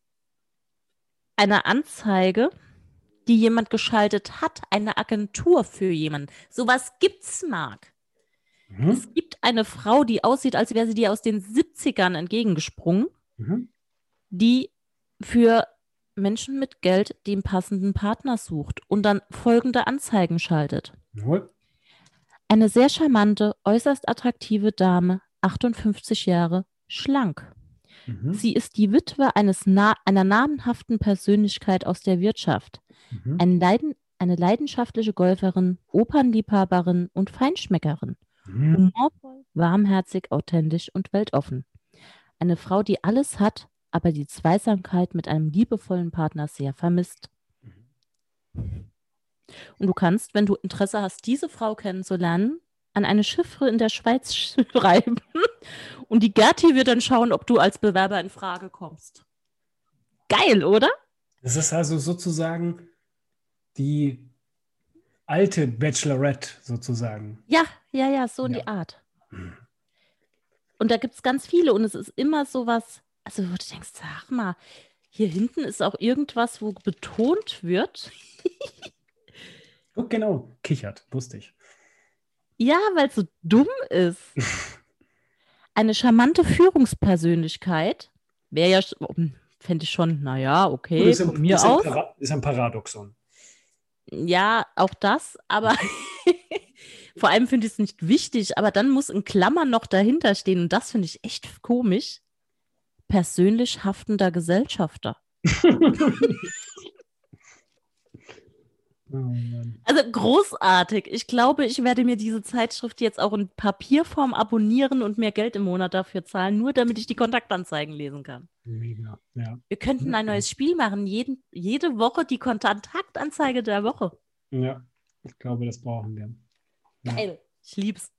[SPEAKER 1] eine Anzeige, die jemand geschaltet hat, eine Agentur für jemanden. Sowas gibt's, Marc. Mhm. Es gibt eine Frau, die aussieht, als wäre sie dir aus den 70ern entgegengesprungen, mhm. die für Menschen mit Geld den passenden Partner sucht und dann folgende Anzeigen schaltet. Jawohl. Eine sehr charmante, äußerst attraktive Dame, 58 Jahre, schlank. Mhm. Sie ist die Witwe eines na einer namenhaften Persönlichkeit aus der Wirtschaft. Mhm. Ein Leiden eine leidenschaftliche Golferin, Opernliebhaberin und Feinschmeckerin. Mhm. Humorvoll, warmherzig, authentisch und weltoffen. Eine Frau, die alles hat, aber die Zweisamkeit mit einem liebevollen Partner sehr vermisst. Mhm. Und du kannst, wenn du Interesse hast, diese Frau kennenzulernen, an eine Chiffre in der Schweiz schreiben. Und die Gerti wird dann schauen, ob du als Bewerber in Frage kommst. Geil, oder?
[SPEAKER 2] Das ist also sozusagen die alte Bachelorette, sozusagen.
[SPEAKER 1] Ja, ja, ja, so in ja. die Art. Und da gibt es ganz viele und es ist immer so was, also wo du denkst, sag mal, hier hinten ist auch irgendwas, wo betont wird.
[SPEAKER 2] oh, genau, kichert, wusste ich.
[SPEAKER 1] Ja, weil es so dumm ist. Eine charmante Führungspersönlichkeit wäre ja, fände ich schon, naja, okay,
[SPEAKER 2] ist ein, mir ist aus. Ein ist ein Paradoxon.
[SPEAKER 1] Ja, auch das, aber vor allem finde ich es nicht wichtig, aber dann muss in Klammern noch dahinter stehen und das finde ich echt komisch. Persönlich haftender Gesellschafter. Oh also großartig. Ich glaube, ich werde mir diese Zeitschrift jetzt auch in Papierform abonnieren und mehr Geld im Monat dafür zahlen, nur damit ich die Kontaktanzeigen lesen kann. Mega, ja. Wir könnten ein neues Spiel machen, jeden, jede Woche die Kontaktanzeige der Woche.
[SPEAKER 2] Ja, ich glaube, das brauchen wir.
[SPEAKER 1] Ja. Geil, ich lieb's.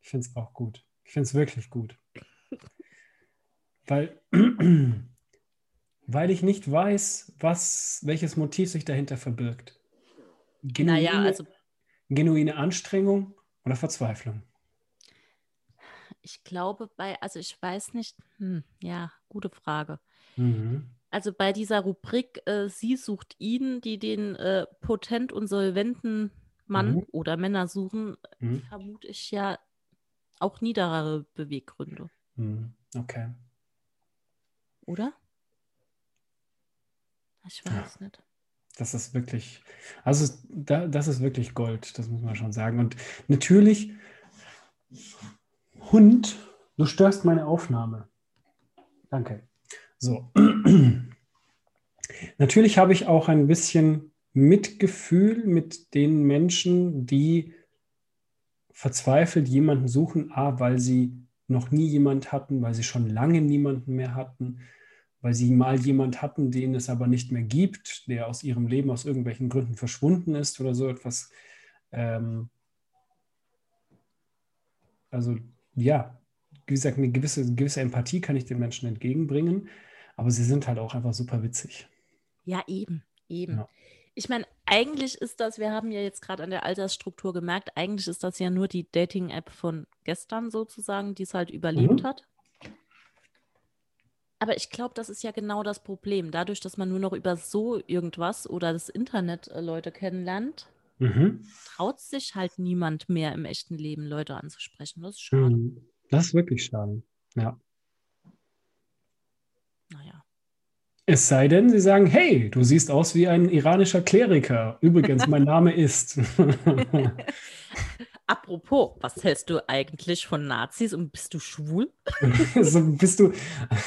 [SPEAKER 2] Ich finde es auch gut. Ich finde es wirklich gut. weil, weil ich nicht weiß, was, welches Motiv sich dahinter verbirgt. Genuine, naja, also. Genuine Anstrengung oder Verzweiflung?
[SPEAKER 1] Ich glaube, bei, also ich weiß nicht, hm, ja, gute Frage. Mhm. Also bei dieser Rubrik, äh, sie sucht ihn, die den äh, potent und solventen Mann mhm. oder Männer suchen, mhm. vermute ich ja auch niederere Beweggründe.
[SPEAKER 2] Mhm. Okay.
[SPEAKER 1] Oder? Ich weiß ja. nicht
[SPEAKER 2] das ist wirklich, also das ist wirklich Gold, das muss man schon sagen. Und natürlich, Hund, du störst meine Aufnahme. Danke. So. Natürlich habe ich auch ein bisschen Mitgefühl mit den Menschen, die verzweifelt jemanden suchen, a, weil sie noch nie jemand hatten, weil sie schon lange niemanden mehr hatten, weil sie mal jemand hatten, den es aber nicht mehr gibt, der aus ihrem Leben aus irgendwelchen Gründen verschwunden ist oder so etwas. Ähm also ja, wie gesagt, eine gewisse, gewisse Empathie kann ich den Menschen entgegenbringen, aber sie sind halt auch einfach super witzig.
[SPEAKER 1] Ja, eben, eben. Ja. Ich meine, eigentlich ist das, wir haben ja jetzt gerade an der Altersstruktur gemerkt, eigentlich ist das ja nur die Dating-App von gestern sozusagen, die es halt überlebt mhm. hat. Aber ich glaube, das ist ja genau das Problem. Dadurch, dass man nur noch über so irgendwas oder das Internet äh, Leute kennenlernt, mhm. traut sich halt niemand mehr im echten Leben Leute anzusprechen. Das ist schade. Mhm.
[SPEAKER 2] Das ist wirklich schade. Ja.
[SPEAKER 1] Naja.
[SPEAKER 2] Es sei denn, sie sagen, hey, du siehst aus wie ein iranischer Kleriker. Übrigens, mein Name ist.
[SPEAKER 1] Apropos, was hältst du eigentlich von Nazis und bist du schwul?
[SPEAKER 2] also bist du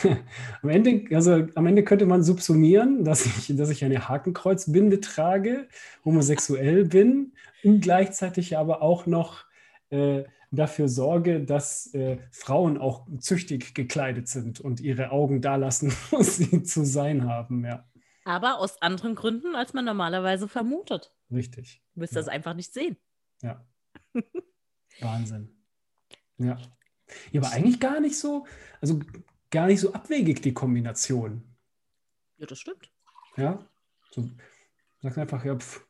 [SPEAKER 2] am Ende, also am Ende könnte man subsumieren, dass ich, dass ich eine Hakenkreuzbinde trage, homosexuell bin und gleichzeitig aber auch noch äh, dafür sorge, dass äh, Frauen auch züchtig gekleidet sind und ihre Augen da lassen, wo sie zu sein haben, ja.
[SPEAKER 1] Aber aus anderen Gründen, als man normalerweise vermutet.
[SPEAKER 2] Richtig.
[SPEAKER 1] Du wirst ja. das einfach nicht sehen.
[SPEAKER 2] Ja. Wahnsinn. Ja. Ja, aber eigentlich gar nicht so, also gar nicht so abwegig, die Kombination.
[SPEAKER 1] Ja, das stimmt.
[SPEAKER 2] Ja. So, sag einfach, ja, pff.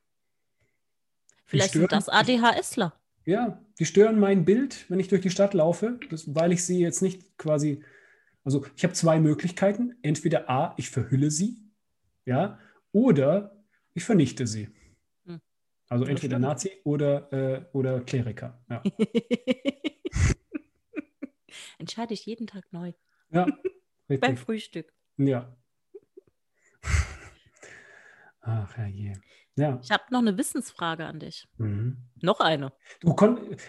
[SPEAKER 1] Vielleicht stören, sind das ADHSler.
[SPEAKER 2] Ja, die stören mein Bild, wenn ich durch die Stadt laufe, das, weil ich sie jetzt nicht quasi Also ich habe zwei Möglichkeiten. Entweder A, ich verhülle sie, ja, oder ich vernichte sie. Also entweder Nazi oder, äh, oder Kleriker. Ja.
[SPEAKER 1] Entscheide ich jeden Tag neu.
[SPEAKER 2] Ja.
[SPEAKER 1] Beim Frühstück.
[SPEAKER 2] Ja. Ach, herrje. Ja.
[SPEAKER 1] Ich habe noch eine Wissensfrage an dich. Mhm. Noch eine.
[SPEAKER 2] Du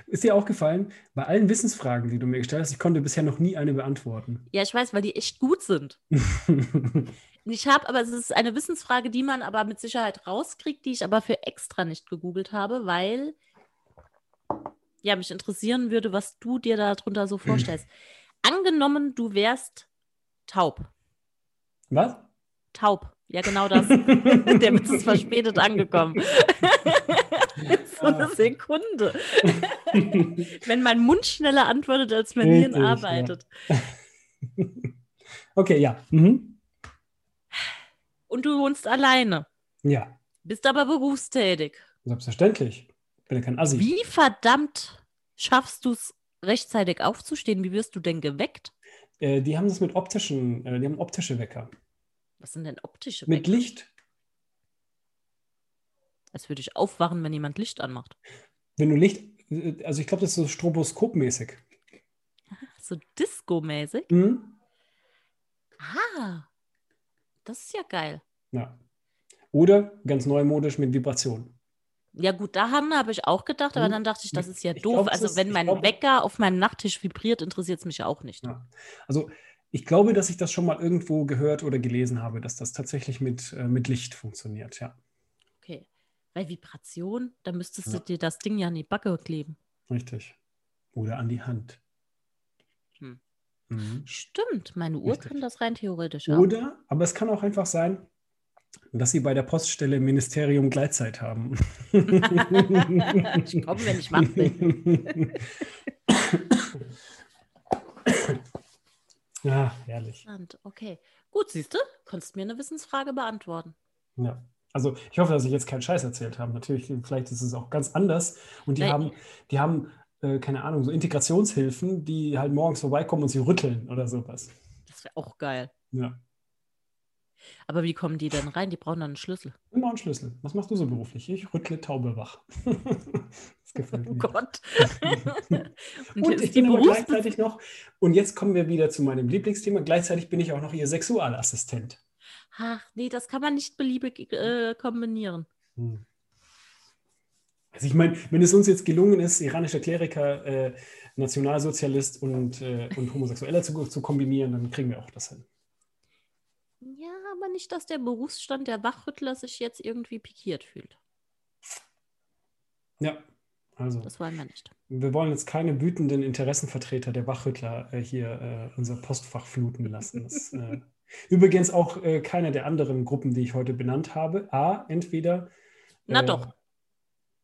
[SPEAKER 2] ist dir aufgefallen, bei allen Wissensfragen, die du mir gestellt hast, ich konnte bisher noch nie eine beantworten.
[SPEAKER 1] Ja, ich weiß, weil die echt gut sind. Ich habe, aber es ist eine Wissensfrage, die man aber mit Sicherheit rauskriegt, die ich aber für extra nicht gegoogelt habe, weil ja, mich interessieren würde, was du dir darunter so vorstellst. Angenommen, du wärst taub.
[SPEAKER 2] Was?
[SPEAKER 1] Taub. Ja, genau das. Der Witz ist verspätet angekommen. so eine Sekunde. Wenn mein Mund schneller antwortet, als mein Hirn arbeitet. Ja.
[SPEAKER 2] Okay, ja. Mhm.
[SPEAKER 1] Und du wohnst alleine.
[SPEAKER 2] Ja.
[SPEAKER 1] Bist aber berufstätig.
[SPEAKER 2] Selbstverständlich. Ich bin ja kein Assi.
[SPEAKER 1] Wie verdammt schaffst du es, rechtzeitig aufzustehen? Wie wirst du denn geweckt?
[SPEAKER 2] Äh, die haben das mit optischen, äh, die haben optische Wecker.
[SPEAKER 1] Was sind denn optische
[SPEAKER 2] Mit Wecker? Licht.
[SPEAKER 1] Als würde ich aufwachen, wenn jemand Licht anmacht.
[SPEAKER 2] Wenn du Licht, also ich glaube, das ist so stroboskopmäßig.
[SPEAKER 1] So Disco-mäßig?
[SPEAKER 2] Mhm.
[SPEAKER 1] Ah, das ist ja geil.
[SPEAKER 2] Ja. Oder ganz neumodisch mit Vibration.
[SPEAKER 1] Ja, gut, daran habe ich auch gedacht, aber mhm. dann dachte ich, das ist ja ich doof. Glaub, also, wenn mein glaub, Wecker auf meinem Nachttisch vibriert, interessiert es mich ja auch nicht.
[SPEAKER 2] Ja. Also, ich glaube, dass ich das schon mal irgendwo gehört oder gelesen habe, dass das tatsächlich mit, äh, mit Licht funktioniert, ja.
[SPEAKER 1] Okay. Bei Vibration, da müsstest ja. du dir das Ding ja an die Backe kleben.
[SPEAKER 2] Richtig. Oder an die Hand.
[SPEAKER 1] Hm. Mhm. Stimmt, meine Uhr Richtig. kann das rein theoretisch
[SPEAKER 2] auch. Oder, aber es kann auch einfach sein, dass Sie bei der Poststelle im Ministerium Gleitzeit haben.
[SPEAKER 1] ich komme, wenn ich wach bin.
[SPEAKER 2] Ja, herrlich.
[SPEAKER 1] Okay. Gut, siehst du, konntest mir eine Wissensfrage beantworten.
[SPEAKER 2] Ja. Also ich hoffe, dass ich jetzt keinen Scheiß erzählt habe. Natürlich, vielleicht ist es auch ganz anders. Und die Nein. haben, die haben, äh, keine Ahnung, so Integrationshilfen, die halt morgens vorbeikommen und sie rütteln oder sowas.
[SPEAKER 1] Das wäre auch geil.
[SPEAKER 2] Ja.
[SPEAKER 1] Aber wie kommen die denn rein? Die brauchen dann einen Schlüssel.
[SPEAKER 2] Immer einen Schlüssel. Was machst du so beruflich? Ich rüttle Taube wach. das gefällt
[SPEAKER 1] oh mir. Oh Gott.
[SPEAKER 2] und, und ich bin aber gleichzeitig noch, und jetzt kommen wir wieder zu meinem Lieblingsthema, gleichzeitig bin ich auch noch ihr Sexualassistent.
[SPEAKER 1] Ach, nee, das kann man nicht beliebig äh, kombinieren. Hm.
[SPEAKER 2] Also ich meine, wenn es uns jetzt gelungen ist, iranischer Kleriker, äh, Nationalsozialist und, äh, und Homosexueller zu, zu kombinieren, dann kriegen wir auch das hin.
[SPEAKER 1] Ja, aber nicht, dass der Berufsstand der Wachrüttler sich jetzt irgendwie pikiert fühlt.
[SPEAKER 2] Ja, also.
[SPEAKER 1] Das wollen wir nicht.
[SPEAKER 2] Wir wollen jetzt keine wütenden Interessenvertreter der Wachrüttler äh, hier äh, unser Postfach fluten lassen. Das, äh, übrigens auch äh, keine der anderen Gruppen, die ich heute benannt habe. A, entweder.
[SPEAKER 1] Na doch.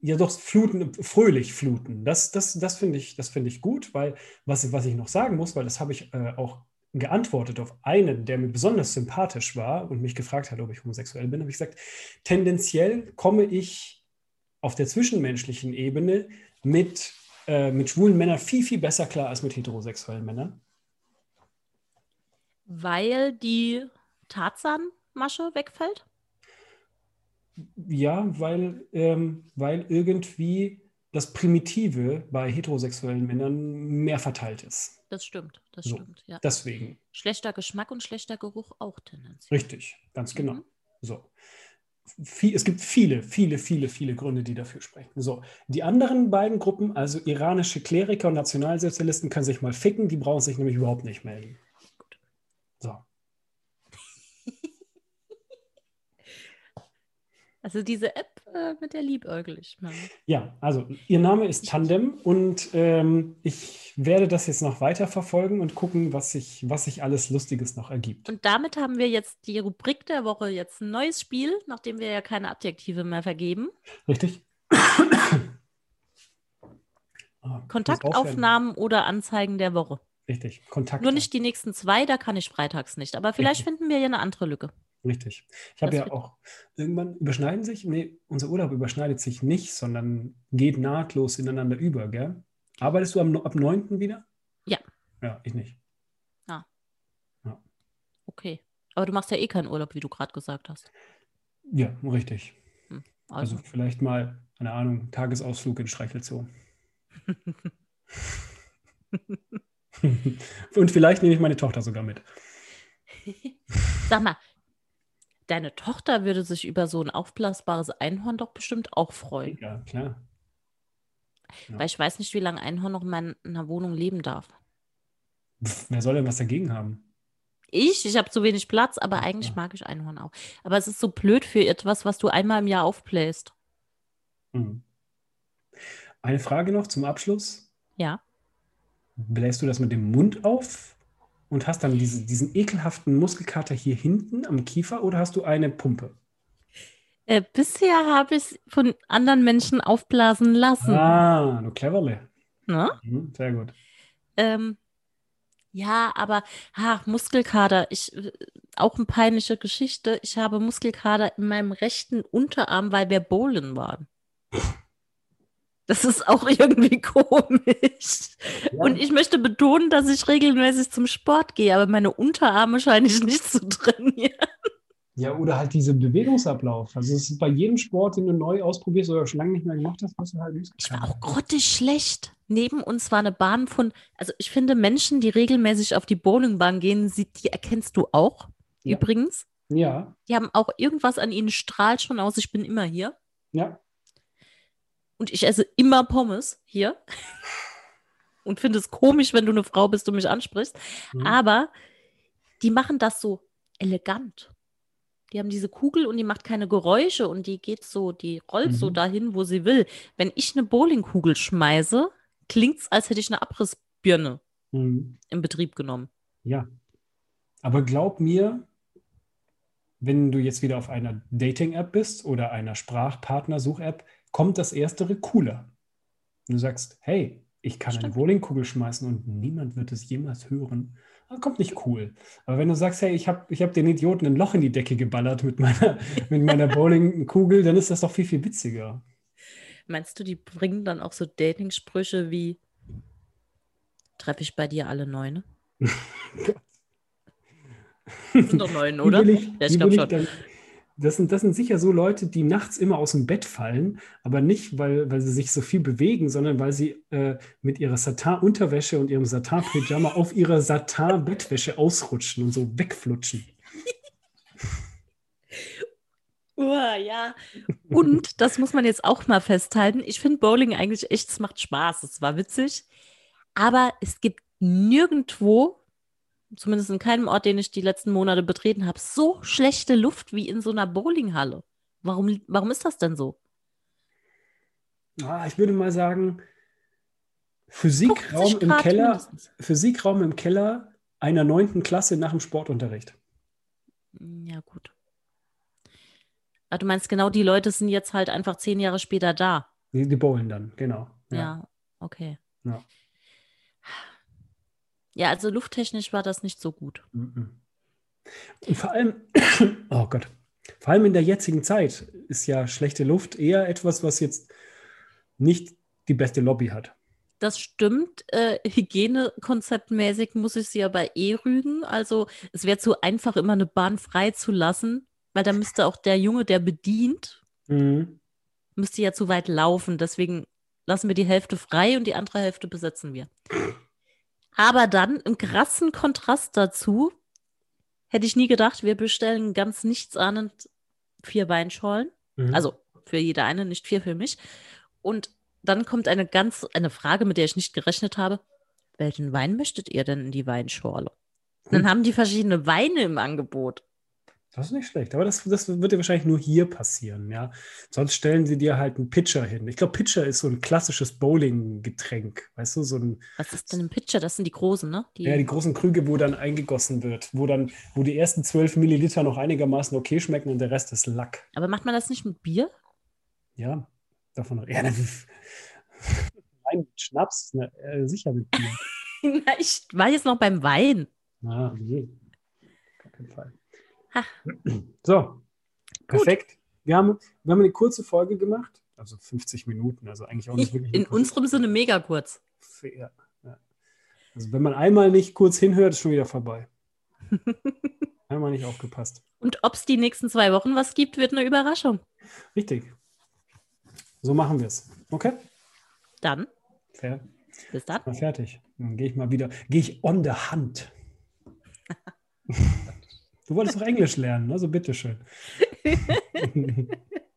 [SPEAKER 2] Ja, doch, fluten, fröhlich fluten. Das, das, das finde ich, find ich gut, weil was, was ich noch sagen muss, weil das habe ich äh, auch geantwortet auf einen, der mir besonders sympathisch war und mich gefragt hat, ob ich homosexuell bin, habe ich gesagt, tendenziell komme ich auf der zwischenmenschlichen Ebene mit, äh, mit schwulen Männern viel, viel besser klar als mit heterosexuellen Männern.
[SPEAKER 1] Weil die Tarzanmasche wegfällt?
[SPEAKER 2] Ja, weil, ähm, weil irgendwie das Primitive bei heterosexuellen Männern mehr verteilt ist.
[SPEAKER 1] Das stimmt, das
[SPEAKER 2] so,
[SPEAKER 1] stimmt, ja.
[SPEAKER 2] Deswegen.
[SPEAKER 1] Schlechter Geschmack und schlechter Geruch auch tendenziell.
[SPEAKER 2] Richtig, ganz genau. Mhm. So. Viel, es gibt viele, viele, viele, viele Gründe, die dafür sprechen. So, die anderen beiden Gruppen, also iranische Kleriker und Nationalsozialisten, können sich mal ficken, die brauchen sich nämlich überhaupt nicht melden. Gut. So.
[SPEAKER 1] Also diese App äh, mit der liebäugel ich mal.
[SPEAKER 2] Ja, also ihr Name ist Tandem und ähm, ich werde das jetzt noch weiter verfolgen und gucken, was sich, was sich alles Lustiges noch ergibt.
[SPEAKER 1] Und damit haben wir jetzt die Rubrik der Woche, jetzt ein neues Spiel, nachdem wir ja keine Adjektive mehr vergeben.
[SPEAKER 2] Richtig.
[SPEAKER 1] ah, Kontaktaufnahmen oder Anzeigen der Woche.
[SPEAKER 2] Richtig, Kontakt.
[SPEAKER 1] Nur nicht die nächsten zwei, da kann ich freitags nicht. Aber vielleicht Richtig. finden wir hier eine andere Lücke.
[SPEAKER 2] Richtig. Ich habe ja auch, irgendwann überschneiden sich, nee, unser Urlaub überschneidet sich nicht, sondern geht nahtlos ineinander über, gell? Arbeitest du am, ab 9. wieder?
[SPEAKER 1] Ja.
[SPEAKER 2] Ja, ich nicht.
[SPEAKER 1] Ah. Okay. Aber du machst ja eh keinen Urlaub, wie du gerade gesagt hast.
[SPEAKER 2] Ja, richtig. Hm, also. also. vielleicht mal, keine Ahnung, Tagesausflug in Streichelzoo. Und vielleicht nehme ich meine Tochter sogar mit.
[SPEAKER 1] Sag mal, deine Tochter würde sich über so ein aufblasbares Einhorn doch bestimmt auch freuen.
[SPEAKER 2] Ja, klar.
[SPEAKER 1] Ja. Weil ich weiß nicht, wie lange Einhorn noch in meiner Wohnung leben darf.
[SPEAKER 2] Pff, wer soll denn was dagegen haben?
[SPEAKER 1] Ich, ich habe zu wenig Platz, aber eigentlich ja. mag ich Einhorn auch. Aber es ist so blöd für etwas, was du einmal im Jahr aufbläst.
[SPEAKER 2] Mhm. Eine Frage noch zum Abschluss.
[SPEAKER 1] Ja.
[SPEAKER 2] Bläst du das mit dem Mund auf und hast dann diese, diesen ekelhaften Muskelkater hier hinten am Kiefer oder hast du eine Pumpe?
[SPEAKER 1] Äh, bisher habe ich es von anderen Menschen aufblasen lassen.
[SPEAKER 2] Ah, du cleverle.
[SPEAKER 1] Ne?
[SPEAKER 2] Mhm, sehr gut.
[SPEAKER 1] Ähm, ja, aber ha, Muskelkater, ich, äh, auch eine peinliche Geschichte. Ich habe Muskelkater in meinem rechten Unterarm, weil wir bowlen waren. Das ist auch irgendwie komisch. Ja. Und ich möchte betonen, dass ich regelmäßig zum Sport gehe, aber meine Unterarme scheine ich nicht zu trainieren.
[SPEAKER 2] Ja, oder halt dieser Bewegungsablauf. Also es ist bei jedem Sport, den du neu ausprobierst oder schon lange nicht mehr gemacht hast, was du halt nicht.
[SPEAKER 1] Ich war auch grottig schlecht. Neben uns war eine Bahn von, also ich finde Menschen, die regelmäßig auf die Bowlingbahn gehen, die erkennst du auch, ja. übrigens.
[SPEAKER 2] Ja.
[SPEAKER 1] Die haben auch irgendwas an ihnen strahlt schon aus, ich bin immer hier.
[SPEAKER 2] Ja.
[SPEAKER 1] Und ich esse immer Pommes hier. und finde es komisch, wenn du eine Frau bist und mich ansprichst. Mhm. Aber die machen das so elegant. Die haben diese Kugel und die macht keine Geräusche und die geht so, die rollt mhm. so dahin, wo sie will. Wenn ich eine Bowlingkugel schmeiße, klingt es, als hätte ich eine Abrissbirne mhm. in Betrieb genommen.
[SPEAKER 2] Ja. Aber glaub mir, wenn du jetzt wieder auf einer Dating-App bist oder einer Sprachpartnersuch-App, kommt das Erstere cooler. Und du sagst, hey, ich kann Stimmt. eine Bowlingkugel schmeißen und niemand wird es jemals hören. Das kommt nicht cool. Aber wenn du sagst, hey, ich habe ich hab den Idioten ein Loch in die Decke geballert mit meiner, mit meiner Bowlingkugel, dann ist das doch viel, viel witziger.
[SPEAKER 1] Meinst du, die bringen dann auch so Dating-Sprüche wie treffe ich bei dir alle Neune? sind doch neun, oder?
[SPEAKER 2] Ich, ja, ich glaube schon. Dann, das sind, das sind sicher so Leute, die nachts immer aus dem Bett fallen, aber nicht, weil, weil sie sich so viel bewegen, sondern weil sie äh, mit ihrer Satin-Unterwäsche und ihrem Satin-Pyjama auf ihrer Satin-Bettwäsche ausrutschen und so wegflutschen.
[SPEAKER 1] Oh, ja. Und das muss man jetzt auch mal festhalten. Ich finde Bowling eigentlich echt, es macht Spaß. Es war witzig. Aber es gibt nirgendwo zumindest in keinem Ort, den ich die letzten Monate betreten habe, so schlechte Luft wie in so einer Bowlinghalle. Warum, warum ist das denn so?
[SPEAKER 2] Ah, ich würde mal sagen, Physikraum im Keller, mindestens. Physikraum im Keller einer neunten Klasse nach dem Sportunterricht.
[SPEAKER 1] Ja, gut. Aber du meinst, genau die Leute sind jetzt halt einfach zehn Jahre später da.
[SPEAKER 2] Die, die bowlen dann, genau.
[SPEAKER 1] Ja, ja okay.
[SPEAKER 2] Ja.
[SPEAKER 1] Ja, also lufttechnisch war das nicht so gut.
[SPEAKER 2] Und vor allem, oh Gott, vor allem in der jetzigen Zeit ist ja schlechte Luft eher etwas, was jetzt nicht die beste Lobby hat.
[SPEAKER 1] Das stimmt. Äh, Hygienekonzeptmäßig muss ich sie aber eh rügen. Also es wäre zu einfach, immer eine Bahn frei zu lassen, weil da müsste auch der Junge, der bedient, mhm. müsste ja zu weit laufen. Deswegen lassen wir die Hälfte frei und die andere Hälfte besetzen wir. Aber dann im krassen Kontrast dazu hätte ich nie gedacht, wir bestellen ganz nichtsahnend vier Weinschollen. Mhm. Also für jede eine, nicht vier für mich. Und dann kommt eine ganz, eine Frage, mit der ich nicht gerechnet habe. Welchen Wein möchtet ihr denn in die Weinschorle? Dann haben die verschiedene Weine im Angebot.
[SPEAKER 2] Das ist nicht schlecht, aber das, das wird ja wahrscheinlich nur hier passieren, ja. Sonst stellen sie dir halt einen Pitcher hin. Ich glaube, Pitcher ist so ein klassisches Bowling-Getränk, weißt du, so ein.
[SPEAKER 1] Was ist denn ein Pitcher? Das sind die großen, ne?
[SPEAKER 2] Die ja, die großen Krüge, wo dann eingegossen wird, wo dann, wo die ersten zwölf Milliliter noch einigermaßen okay schmecken und der Rest ist Lack.
[SPEAKER 1] Aber macht man das nicht mit Bier?
[SPEAKER 2] Ja, davon. Ja, Nein, mit Schnaps, ne, äh, sicher mit Bier.
[SPEAKER 1] Na, ich war jetzt noch beim Wein.
[SPEAKER 2] Ah, nee. Gar keinen Fall. Ha. So, perfekt. Wir haben, wir haben eine kurze Folge gemacht, also 50 Minuten, also eigentlich auch nicht wirklich.
[SPEAKER 1] In unserem Sinne mega kurz.
[SPEAKER 2] Ja, ja. Also wenn man einmal nicht kurz hinhört, ist schon wieder vorbei. Einmal nicht aufgepasst.
[SPEAKER 1] Und ob es die nächsten zwei Wochen was gibt, wird eine Überraschung.
[SPEAKER 2] Richtig. So machen wir es. Okay?
[SPEAKER 1] Dann.
[SPEAKER 2] Fair.
[SPEAKER 1] Bis dann.
[SPEAKER 2] Mal fertig. Dann gehe ich mal wieder. Gehe ich on the Hand. du wolltest doch Englisch lernen, also bitteschön.